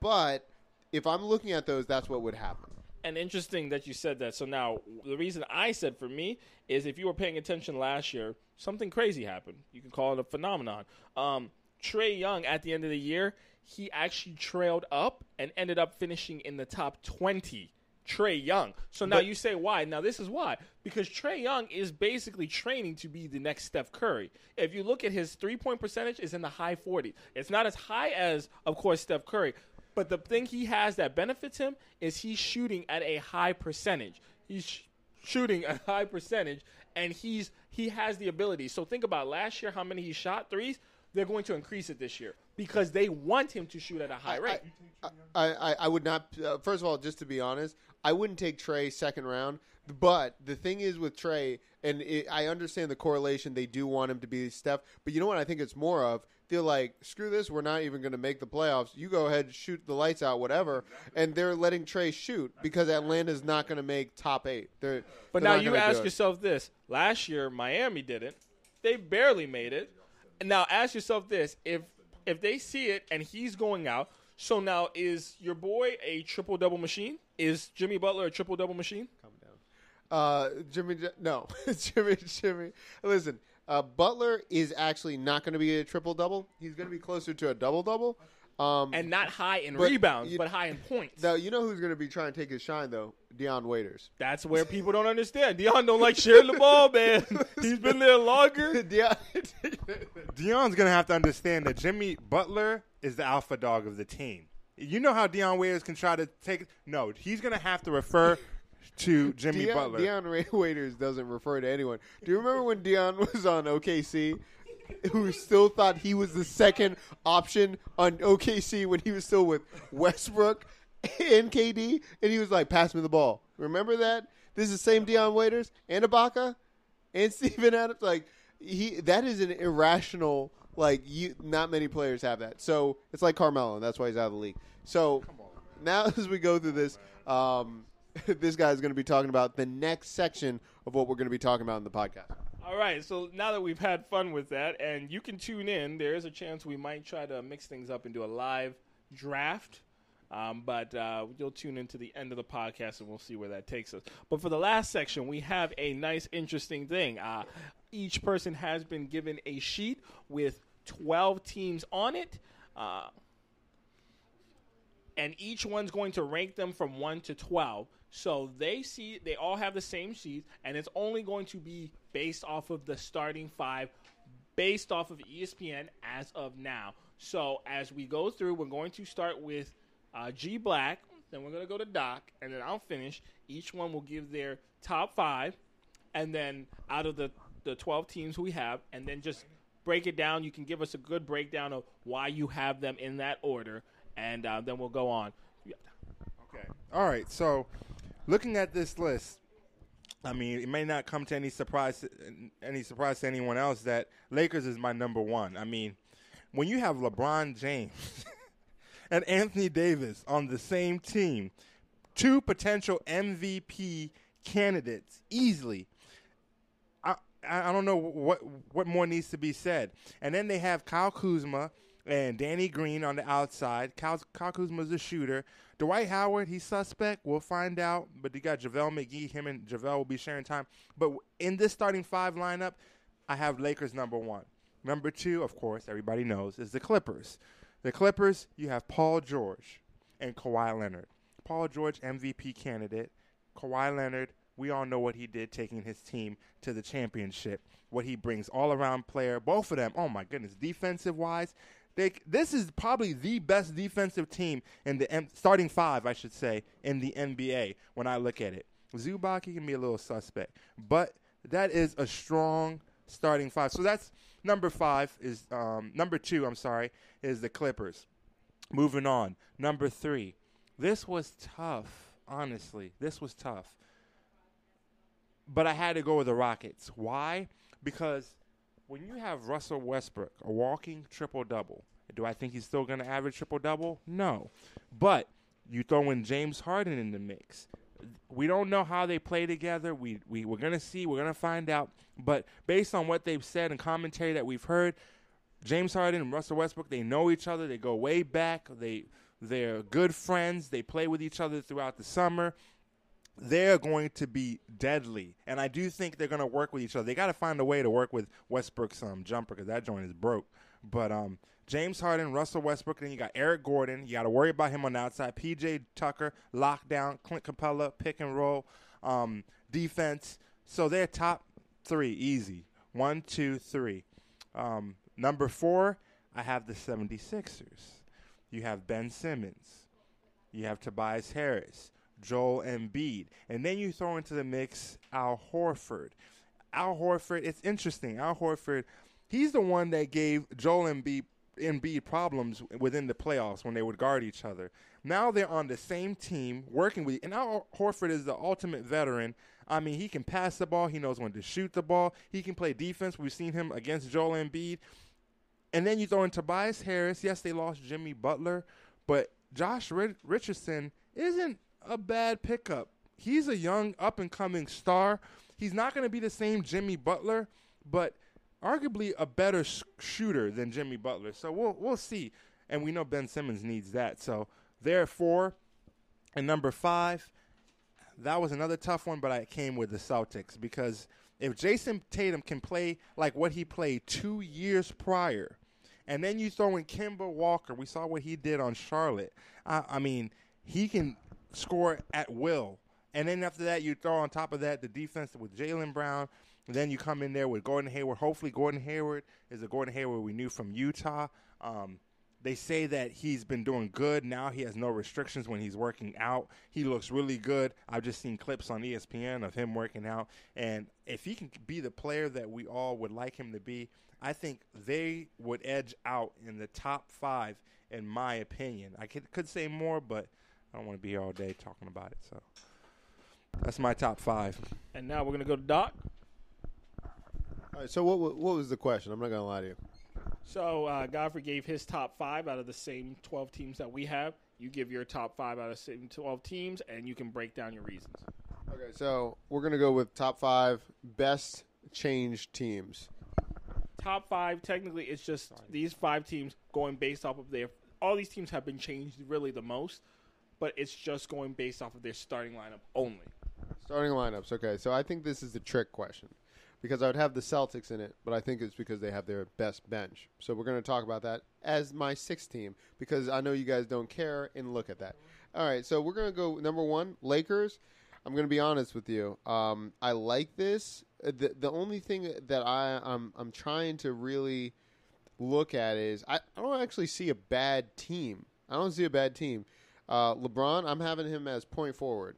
But if I'm looking at those, that's what would happen. And interesting that you said that. So now the reason I said for me is if you were paying attention last year, something crazy happened. You can call it a phenomenon. Um, Trae Young at the end of the year, he actually trailed up and ended up finishing in the top twenty. Trae Young. So now But- you say why? Now this is why. Because Trae Young is basically training to be the next Steph Curry. If you look at his three point percentage is in the high 40s. It's not as high as of course Steph Curry, but the thing he has that benefits him is he's shooting at a high percentage. He's sh- shooting a high percentage and he's he has the ability. So think about last year how many he shot threes. They're going to increase it this year because they want him to shoot at a high rate. I, I, I would not. Uh, first of all, just to be honest, I wouldn't take Trae second round. But the thing is with Trae, and it, I understand the correlation. They do want him to be Steph, but you know what? I think it's more of feel like screw this. We're not even going to make the playoffs. You go ahead, shoot the lights out, whatever. And they're letting Trae shoot because Atlanta's not going to make top eight. They're, But they're now you ask yourself this: Last year, Miami didn't. They barely made it. And now ask yourself this: if if they see it and he's going out, so now is your boy a triple double machine? Is Jimmy Butler a triple double machine? Uh, Jimmy, no, Jimmy, Jimmy. Listen, uh, Butler is actually not going to be a triple double. He's going to be closer to a double double. Um, And not high in But rebounds, you- but high in points. now you know who's going to be trying to take his shine though, Dion Waiters. That's where people don't understand. Dion don't like sharing the ball, man. He's been there longer. Dion, Dion's gonna have to understand that Jimmy Butler is the alpha dog of the team. You know how Dion Waiters can try to take. No, he's gonna have to refer to Jimmy Dion, Butler. Dion Waiters doesn't refer to anyone. Do you remember when Dion was on OKC who still thought he was the second option on OKC when he was still with Westbrook and KD, and he was like, "Pass me the ball." Remember that? This is the same Dion Waiters and Ibaka and Steven Adams. Like he, that is an irrational. Like you, not many players have that. So it's like Carmelo, and that's why he's out of the league. So now, as we go through this, um, this guy is going to be talking about the next section of what we're going to be talking about in the podcast. All right, so now that we've had fun with that, and you can tune in, there is a chance we might try to mix things up and do a live draft. Um, but uh, you'll tune into the end of the podcast and we'll see where that takes us. But for the last section, we have a nice, interesting thing. Uh, each person has been given a sheet with 12 teams on it. Uh, and each one's going to rank them from 1 to 12. So they see they all have the same sheet, and it's only going to be based off of the starting five, based off of ESPN as of now. So as we go through, we're going to start with uh, G Black, then we're going to go to Doc, and then I'll finish. Each one will give their top five, and then out of the the 12 teams we have, and then just break it down. You can give us a good breakdown of why you have them in that order, and uh, then we'll go on. Okay. All right. So, looking at this list, I mean, it may not come to any surprise, any surprise to anyone else that Lakers is my number one. I mean, when you have LeBron James and Anthony Davis on the same team, two potential MVP candidates easily. I I don't know what what more needs to be said. And then they have Kyle Kuzma and Danny Green on the outside. Kyle, Kyle Kuzma's a shooter. Dwight Howard, he's suspect. We'll find out. But you got JaVale McGee. Him and JaVale will be sharing time. But in this starting five lineup, I have Lakers number one. Number two, of course, everybody knows, is the Clippers. The Clippers, you have Paul George and Kawhi Leonard. Paul George, MVP candidate. Kawhi Leonard, we all know what he did taking his team to the championship. What he brings all around player. Both of them, oh my goodness, defensive wise, they, this is probably the best defensive team in the M- starting five, I should say, in the NBA when I look at it. Zubac can be a little suspect, but that is a strong starting five. So that's number five. Is um, number two? I'm sorry, is the Clippers. Moving on, number three. This was tough, honestly. This was tough, but I had to go with the Rockets. Why? Because when you have Russell Westbrook, a walking triple double, do I think he's still going to average triple double? No. But you throw in James Harden in the mix. We don't know how they play together. We, we, we're going to see. We're going to find out. But based on what they've said and commentary that we've heard, James Harden and Russell Westbrook, they know each other. They go way back. They, they're good friends. They play with each other throughout the summer they're going to be deadly. And I do think they're going to work with each other. They got to find a way to work with Westbrook's um, jumper because that joint is broke. But um, James Harden, Russell Westbrook, then you got Eric Gordon. You got to worry about him on the outside. PJ Tucker, lockdown, Clint Capela, pick and roll, um, defense. So they're top three, easy. One, two, three. Um, number four, I have the 76ers. You have Ben Simmons. You have Tobias Harris. Joel Embiid. And then you throw into the mix Al Horford. Al Horford, it's interesting. Al Horford, he's the one that gave Joel Embiid, Embiid problems within the playoffs when they would guard each other. Now they're on the same team working with, and Al Horford is the ultimate veteran. I mean, he can pass the ball. He knows when to shoot the ball. He can play defense. We've seen him against Joel Embiid. And then you throw in Tobias Harris. Yes, they lost Jimmy Butler, but Josh Richardson isn't a bad pickup. He's a young, up and coming star. He's not going to be the same Jimmy Butler, but arguably a better sh- shooter than Jimmy Butler. So we'll we'll see. And we know Ben Simmons needs that. So therefore, and number five, that was another tough one, but I came with the Celtics because if Jayson Tatum can play like what he played two years prior, and then you throw in Kemba Walker, we saw what he did on Charlotte. I, I mean, he can score at will. And then after that, you throw on top of that the defense with Jaylen Brown. Then you come in there with Gordon Hayward. Hopefully, Gordon Hayward is the Gordon Hayward we knew from Utah. Um, they say that he's been doing good. Now he has no restrictions when he's working out. He looks really good. I've just seen clips on ESPN of him working out. And if he can be the player that we all would like him to be, I think they would edge out in the top five, in my opinion. I could, could say more, but I don't want to be here all day talking about it. So that's my top five. And now we're gonna go to Doc. All right, so what what was the question? I'm not gonna lie to you. So uh, Godfrey gave his top five out of the same twelve teams that we have. You give your top five out of the same twelve teams, and you can break down your reasons. Okay, so we're gonna go with top five best change teams. Top five, technically, it's just these five teams going based off of their. All these teams have been changed really the most, but it's just going based off of their starting lineup only. Starting lineups. Okay, so I think this is the trick question because I would have the Celtics in it, but I think it's because they have their best bench. So we're going to talk about that as my sixth team because I know you guys don't care and look at that. All right, so we're going to go number one, Lakers. I'm going to be honest with you. Um, I like this. The the only thing that I I'm I'm trying to really look at is I, I don't actually see a bad team. I don't see a bad team. Uh, LeBron, I'm having him as point forward.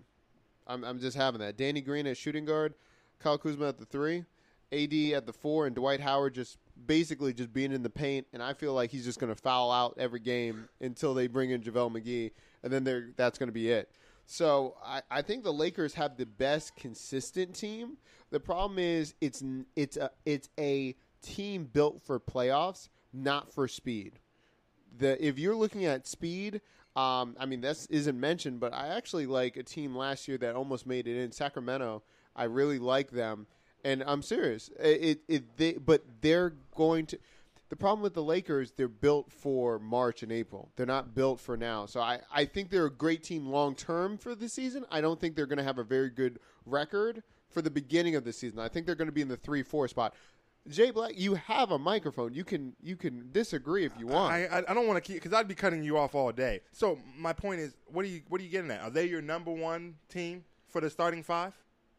I'm, I'm just having that. Danny Green at shooting guard, Kyle Kuzma at the three, AD at the four, and Dwight Howard just basically just being in the paint. And I feel like he's just going to foul out every game until they bring in JaVale McGee, and then that's going to be it. So I, I think the Lakers have the best consistent team. The problem is it's it's a it's a team built for playoffs, not for speed the if you're looking at speed, um, I mean this isn't mentioned, but I actually like a team last year that almost made it in Sacramento. I really like them, and I'm serious. It, it they but they're going to. The problem with the Lakers, they're built for March and April. They're not built for now. So I, I think they're a great team long term for the season. I don't think they're going to have a very good record for the beginning of the season. I think they're going to be in the three four spot. G Black, you have a microphone. You can you can disagree if you want. I, I, I don't want to keep because I'd be cutting you off all day. So my point is, what are you what are you getting at? Are they your number one team for the starting five?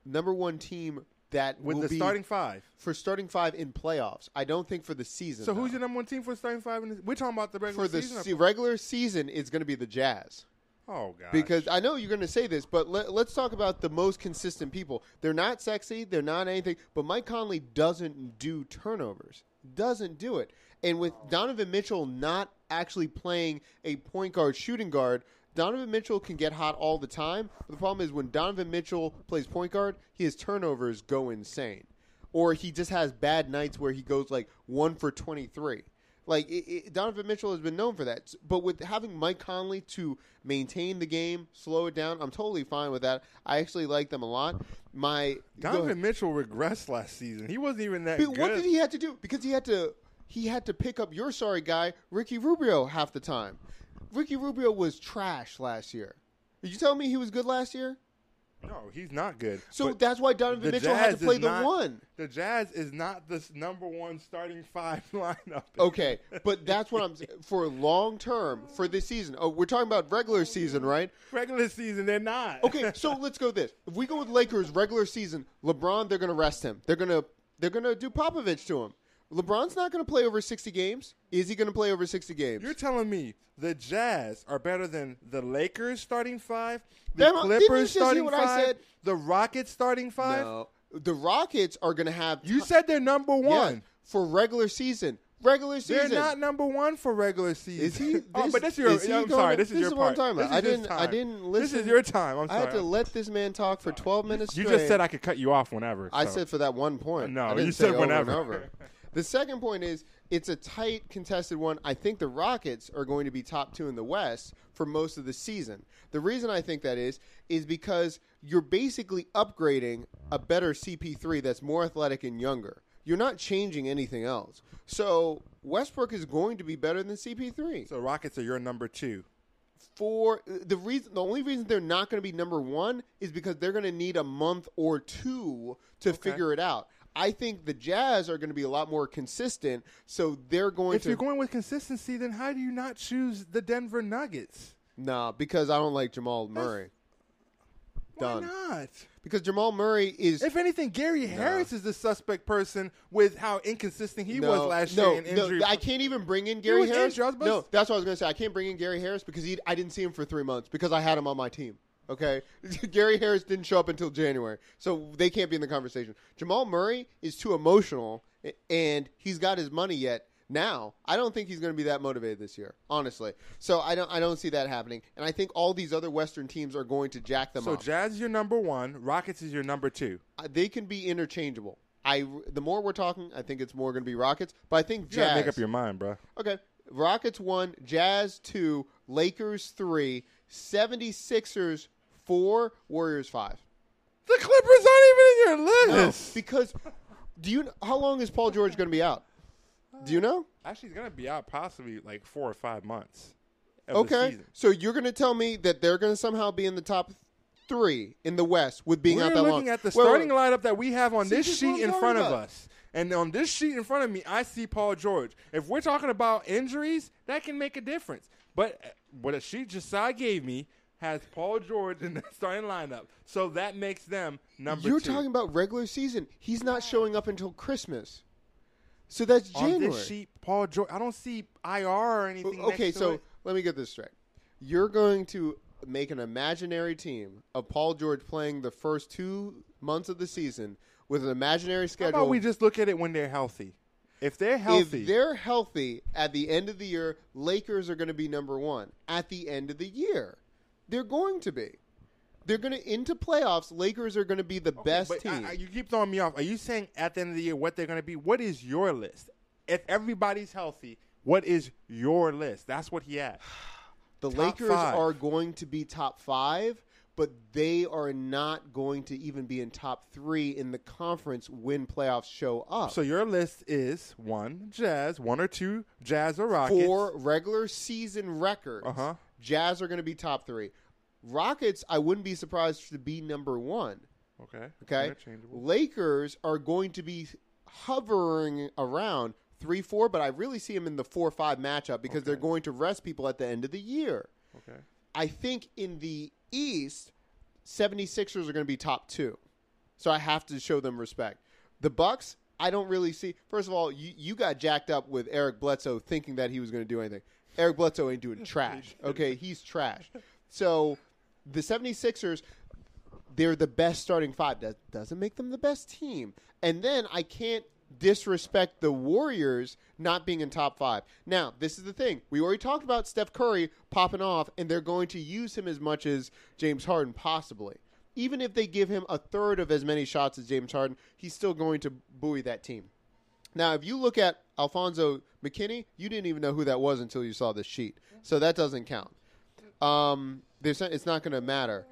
number one team that With the be starting five. for starting five in playoffs. I don't think for the season. So who's your number one team for starting five? In the, we're talking about the regular for the season. se- regular season? It's going to be the Jazz oh god. because I know you're going to say this, but let, let's talk about the most consistent people. They're not sexy, they're not anything, but Mike Conley doesn't do turnovers. Doesn't do it. And with oh. Donovan Mitchell not actually playing a point guard, shooting guard, Donovan Mitchell can get hot all the time. But the problem is when Donovan Mitchell plays point guard, his turnovers go insane. Or he just has bad nights where he goes like one for 23. Like it, it, Donovan Mitchell has been known for that. But with having Mike Conley to maintain the game, slow it down, I'm totally fine with that. I actually like them a lot. My. Donovan Mitchell regressed last season. He wasn't even that But good. what did he have to do? Because he had to he had to pick up your sorry guy, Ricky Rubio, half the time. Ricky Rubio was trash last year. Did you tell me he was good last year? No, he's not good. So But that's why Donovan Mitchell had to play the not- one. The Jazz is not the number one starting five lineup. Okay, but that's what I'm saying. For long term, for this season. Oh, we're talking about regular season, right? regular season they're not. Okay, so let's go this. If we go with Lakers regular season, LeBron, they're going to rest him. They're going to they're going to do Popovich to him. LeBron's not going to play over 60 games. Is he going to play over 60 games? You're telling me the Jazz are better than the Lakers starting five, the Damn, Clippers starting what I five, said? the Rockets starting five? No. The Rockets are going to have You said they're number Yeah, one. for regular season. Regular season. They're not number one for regular season. Is he? oh, but this is your. is I'm going- sorry. This is your what part. I'm talking about. This I is his didn't. I didn't listen. This is your time. I'm I had to let this man talk for 12 minutes you straight. just said I could cut you off whenever. I said for that one point. No, I didn't you say said over and whenever. over. The second point is it's a tight contested one. I think the Rockets are going to be top two in the West for most of the season. The reason I think that is is because you're basically upgrading a better CP3 that's more athletic and younger. You're not changing anything else. So Westbrook is going to be better than CP3 So Rockets are your number two. for the reason the only reason they're not going to be number one is because they're going to need a month or two to figure it out. I think the Jazz are going to be a lot more consistent, so they're going If to If you're going with consistency, then how do you not choose the Denver Nuggets? nah because I don't like Jamal Murray. Why Done. not? Because Jamal Murray is If anything, Gary Harris is the suspect person with how inconsistent he was last no, year in injury. No, I can't even bring in Gary Harris. injured. No, that's what I was going to say. I can't bring in Gary Harris because he, I didn't see him for three months because I had him on my team. Okay, Gary Harris didn't show up until January, so they can't be in the conversation. Jamal Murray is too emotional, and he's got his money yet. Now, I don't think he's going to be that motivated this year, honestly. So I don't, I don't see that happening, and I think all these other Western teams are going to jack them so up. So Jazz is your number one. Rockets is your number two. Uh, they can be interchangeable. I the more we're talking, I think it's more going to be Rockets, but I think You Jazz. make up your mind, bro. Okay. Rockets 1, Jazz 2, Lakers 3, 76ers 4, Warriors 5. The Clippers aren't even in your list. Because do you how long is Paul George going to be out? Do you know? Actually, he's gonna be out possibly like four or five months. Okay. So you're going to tell me that they're going to somehow be in the top 3 in the West with being We're out that looking long. at the Wait, wait, starting lineup that we have on See, this this is what sheet in talking front of us. And on this sheet in front of me, I see Paul George. If we're talking about injuries, that can make a difference. But uh, what a sheet Josiah gave me has Paul George in the starting lineup. So that makes them number You're two. talking about regular season. He's not showing up until Christmas. So that's on January. this sheet, Paul George. I don't see IR or anything. Okay, next to so it. let me get this straight. You're going to make an imaginary team of Paul George playing the first two months of the season with an imaginary schedule. how schedule. about we just look at it when they're healthy? If they're healthy, If they're healthy at the end of the year, Lakers are going to be number one. At the end of the year, they're going to be. They're going to into playoffs. Lakers are going to be the best but I- team. I- you keep throwing me off. Are you saying at the end of the year what they're going to be? What is your list? If everybody's healthy, what is your list? That's what he asked. The Top Lakers five. are going to be top five, but they are not going to even be in top three in the conference when playoffs show up. So your list is one Jazz, one or two Jazz or Rockets. For regular season records, Uh-huh. Jazz are going to be top three. Rockets, I wouldn't be surprised to be number one. Okay. Okay, Interchangeable. Lakers are going to be hovering around three, four, but I really see them in the four, five matchup because they're going to rest people at the end of the year. Okay. I think in the East, 76ers are going to be top two. So I have to show them respect. The Bucks, I don't really see. First of all, you, you got jacked up with Eric Bledsoe thinking that he was going to do anything. Eric Bledsoe ain't doing trash. Okay, he's trash. So the 76ers, they're the best starting five. That doesn't make them the best team. And then I can't disrespect the Warriors not being in top five. Now, this is the thing. We already talked about Steph Curry popping off, and they're going to use him as much as James Harden, possibly. Even if they give him a third of as many shots as James Harden, he's still going to buoy that team. Now, if you look at Alfonzo McKinnie, you didn't even know who that was until you saw this sheet. So that doesn't count. Um, there's, it's not going to matter.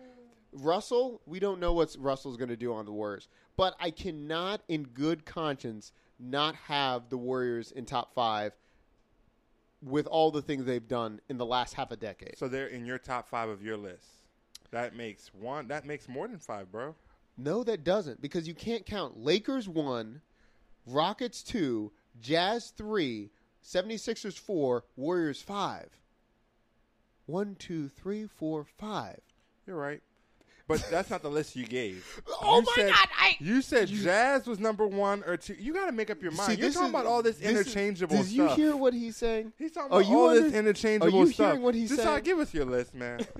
Russell, we don't know what Russell's going to do on the Warriors, but I cannot, in good conscience, not have the Warriors in top five with all the things they've done in the last half a decade. So they're in your top five of your list. That makes one. That makes more than five, bro. No, that doesn't because you can't count Lakers 1, Rockets 2, Jazz 3, 76ers 4, Warriors 5. 1, 2, 3, 4, 5. You're right. But that's not the list you gave. Oh You my said- God, I- You said Jazz was number one or two. You got to make up your mind. You're talking about all this, is- interchangeable Did stuff. you hear what he's saying? He's talking Are about you all under- this interchangeable are you stuff. hearing what he's Just saying? give us your list, man.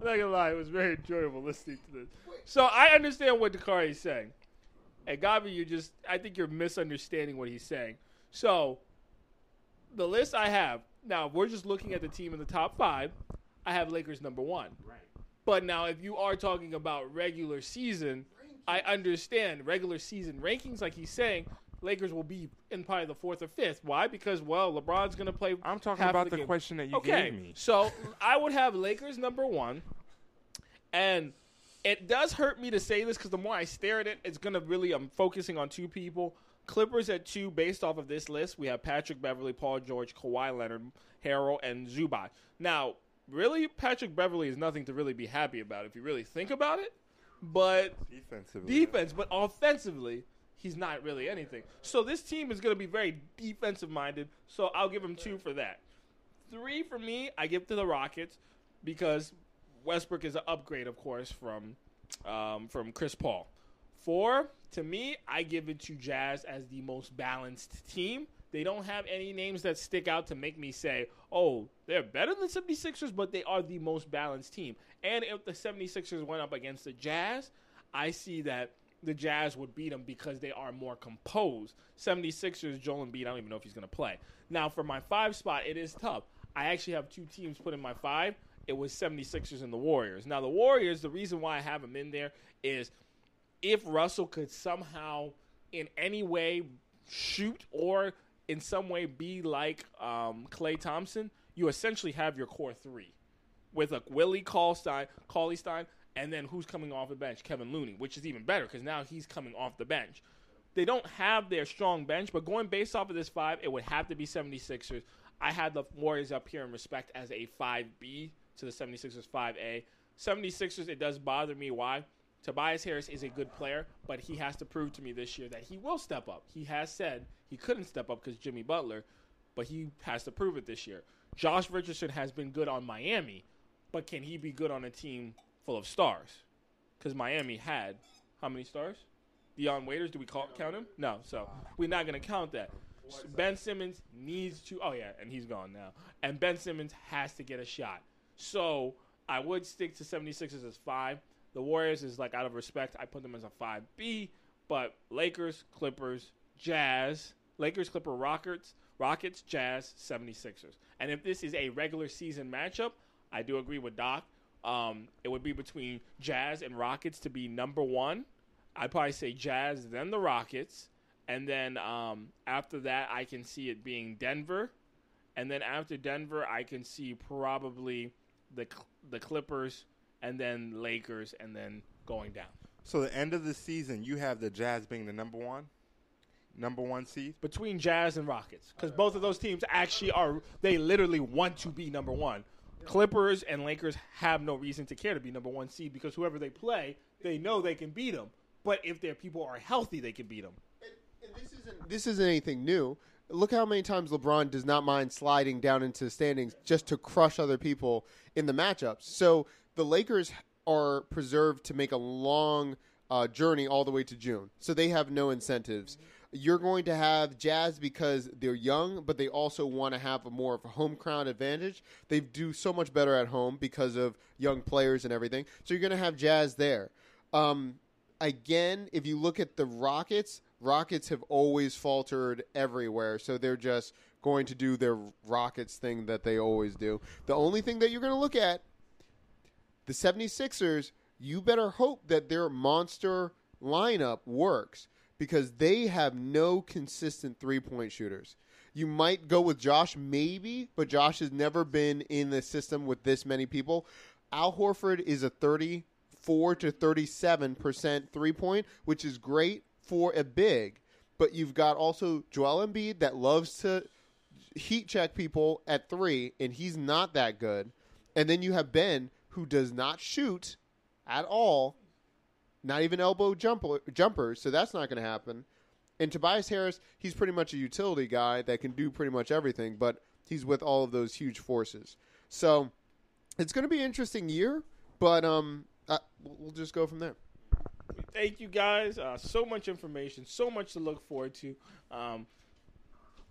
I'm not gonna lie, it was very enjoyable listening to this. So I understand what Dakari is saying. And Gavi, you just I think you're misunderstanding what he's saying. So the list I have now, if we're just looking at the team in the top five. I have Lakers number one. Right. But now, if you are talking about regular season, I understand regular season rankings, like he's saying. Lakers will be in probably the fourth or fifth. Why? Because well, LeBron's going to play. I'm talking about the game. question that you okay, gave me. So I would have Lakers number one, and it does hurt me to say this because the more I stare at it, it's gonna really. I'm focusing on two people. Clippers at two, based off of this list, we have Patrick Beverley, Paul George, Kawhi Leonard, Harrell, and Zubac. Now, really, Patrick Beverley is nothing to really be happy about if you really think about it. But Defensively. defense, but offensively, he's not really anything. So this team is going to be very defensive minded. So I'll give him two for that. Three for me, I give to the Rockets because Westbrook is an upgrade, of course, from um, from Chris Paul. Four, to me, I give it to Jazz as the most balanced team. They don't have any names that stick out to make me say, oh, they're better than 76ers, but they are the most balanced team. And if the 76ers went up against the Jazz, I see that the Jazz would beat them because they are more composed. 76ers, Joel Embiid, I don't even know if he's going to play. Now, for my five spot, it is tough. I actually have two teams put in my five. It was 76ers and the Warriors. Now, the Warriors, the reason why I have them in there is if Russell could somehow, in any way, shoot or in some way be like um, Klay Thompson, you essentially have your core three with a Willie Cauley-Stein, Cauley Stein, and then who's coming off the bench? Kevin Looney, which is even better because now he's coming off the bench. They don't have their strong bench, but going based off of this five, it would have to be 76ers. I had the Warriors up here in respect as a 5B to the 76ers 5A. 76ers, it does bother me. Why? Tobias Harris is a good player, but he has to prove to me this year that he will step up. He has said he couldn't step up because Jimmy Butler, but he has to prove it this year. Josh Richardson has been good on Miami, but can he be good on a team full of stars? Because Miami had how many stars? Dion Waiters, do we call, count him? No, so we're not going to count that. Ben Simmons needs to. Oh yeah, and he's gone now. And Ben Simmons has to get a shot. So I would stick to 76ers as five. The Warriors is like out of respect, I put them as a five B. But Lakers, Clippers, Jazz, Lakers, Clipper, Rockets, Rockets, Jazz, 76ers. And if this is a regular season matchup, I do agree with Doc. Um, it would be between Jazz and Rockets to be number one. I'd probably say Jazz, then the Rockets. And then um, after that, I can see it being Denver. And then after Denver, I can see probably the the Clippers and then Lakers and then going down. So the end of the season, you have the Jazz being the number one, number one seed. Between Jazz and Rockets, because both of those teams actually are they literally want to be number one. Clippers and Lakers have no reason to care to be number one seed because whoever they play, they know they can beat them. But if their people are healthy, they can beat them. And this isn't this isn't anything new. Look how many times LeBron does not mind sliding down into the standings just to crush other people in the matchups. So the Lakers are preserved to make a long uh, journey all the way to June. So they have no incentives. You're going to have Jazz because they're young, but they also want to have a more of a home crowd advantage. They do so much better at home because of young players and everything. So you're going to have Jazz there. Um, again, if you look at the Rockets, Rockets have always faltered everywhere, so they're just going to do their Rockets thing that they always do. The only thing that you're going to look at the 76ers, you better hope that their monster lineup works because they have no consistent three-point shooters. You might go with Josh maybe, but Josh has never been in the system with this many people. Al Horford is a 34 to 37% three-point, which is great for a big, but you've got also Joel Embiid that loves to heat check people at three, and he's not that good. And then you have Ben who does not shoot at all, not even elbow jumper, jumpers, so that's not going to happen. And Tobias Harris, he's pretty much a utility guy that can do pretty much everything, but he's with all of those huge forces. So it's going to be an interesting year, but um, uh, we'll just go from there. Thank you guys. Uh, so much information, so much to look forward to. Um,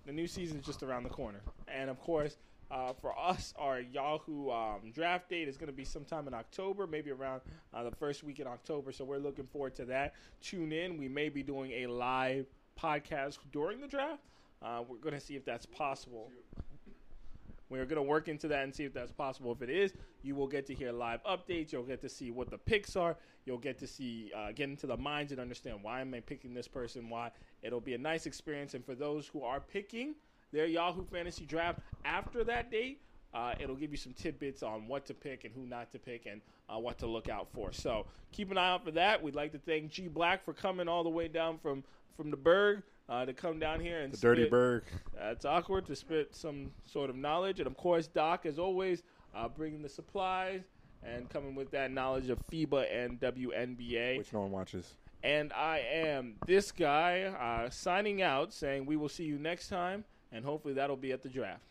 the new season is just around the corner, and of course, uh, for us, our Yahoo um, draft date is going to be sometime in October, maybe around uh, the first week in October. So we're looking forward to that. Tune in. We may be doing a live podcast during the draft. Uh, we're going to see if that's possible. We're going to work into that and see if that's possible. If it is, you will get to hear live updates. You'll get to see what the picks are. You'll get to see, uh, get into the minds and understand why am I picking this person, why. It'll be a nice experience. And for those who are picking their Yahoo Fantasy Draft after that date, uh, it'll give you some tidbits on what to pick and who not to pick and uh, what to look out for. So keep an eye out for that. We'd like to thank G Black for coming all the way down from from the Berg uh, to come down here and the spit. Dirty Berg. Uh, it's awkward to spit some sort of knowledge, and of course, Doc, as always, uh, bringing the supplies and coming with that knowledge of FIBA and WNBA, which no one watches. And I am this guy uh, signing out, saying we will see you next time, and hopefully that'll be at the draft.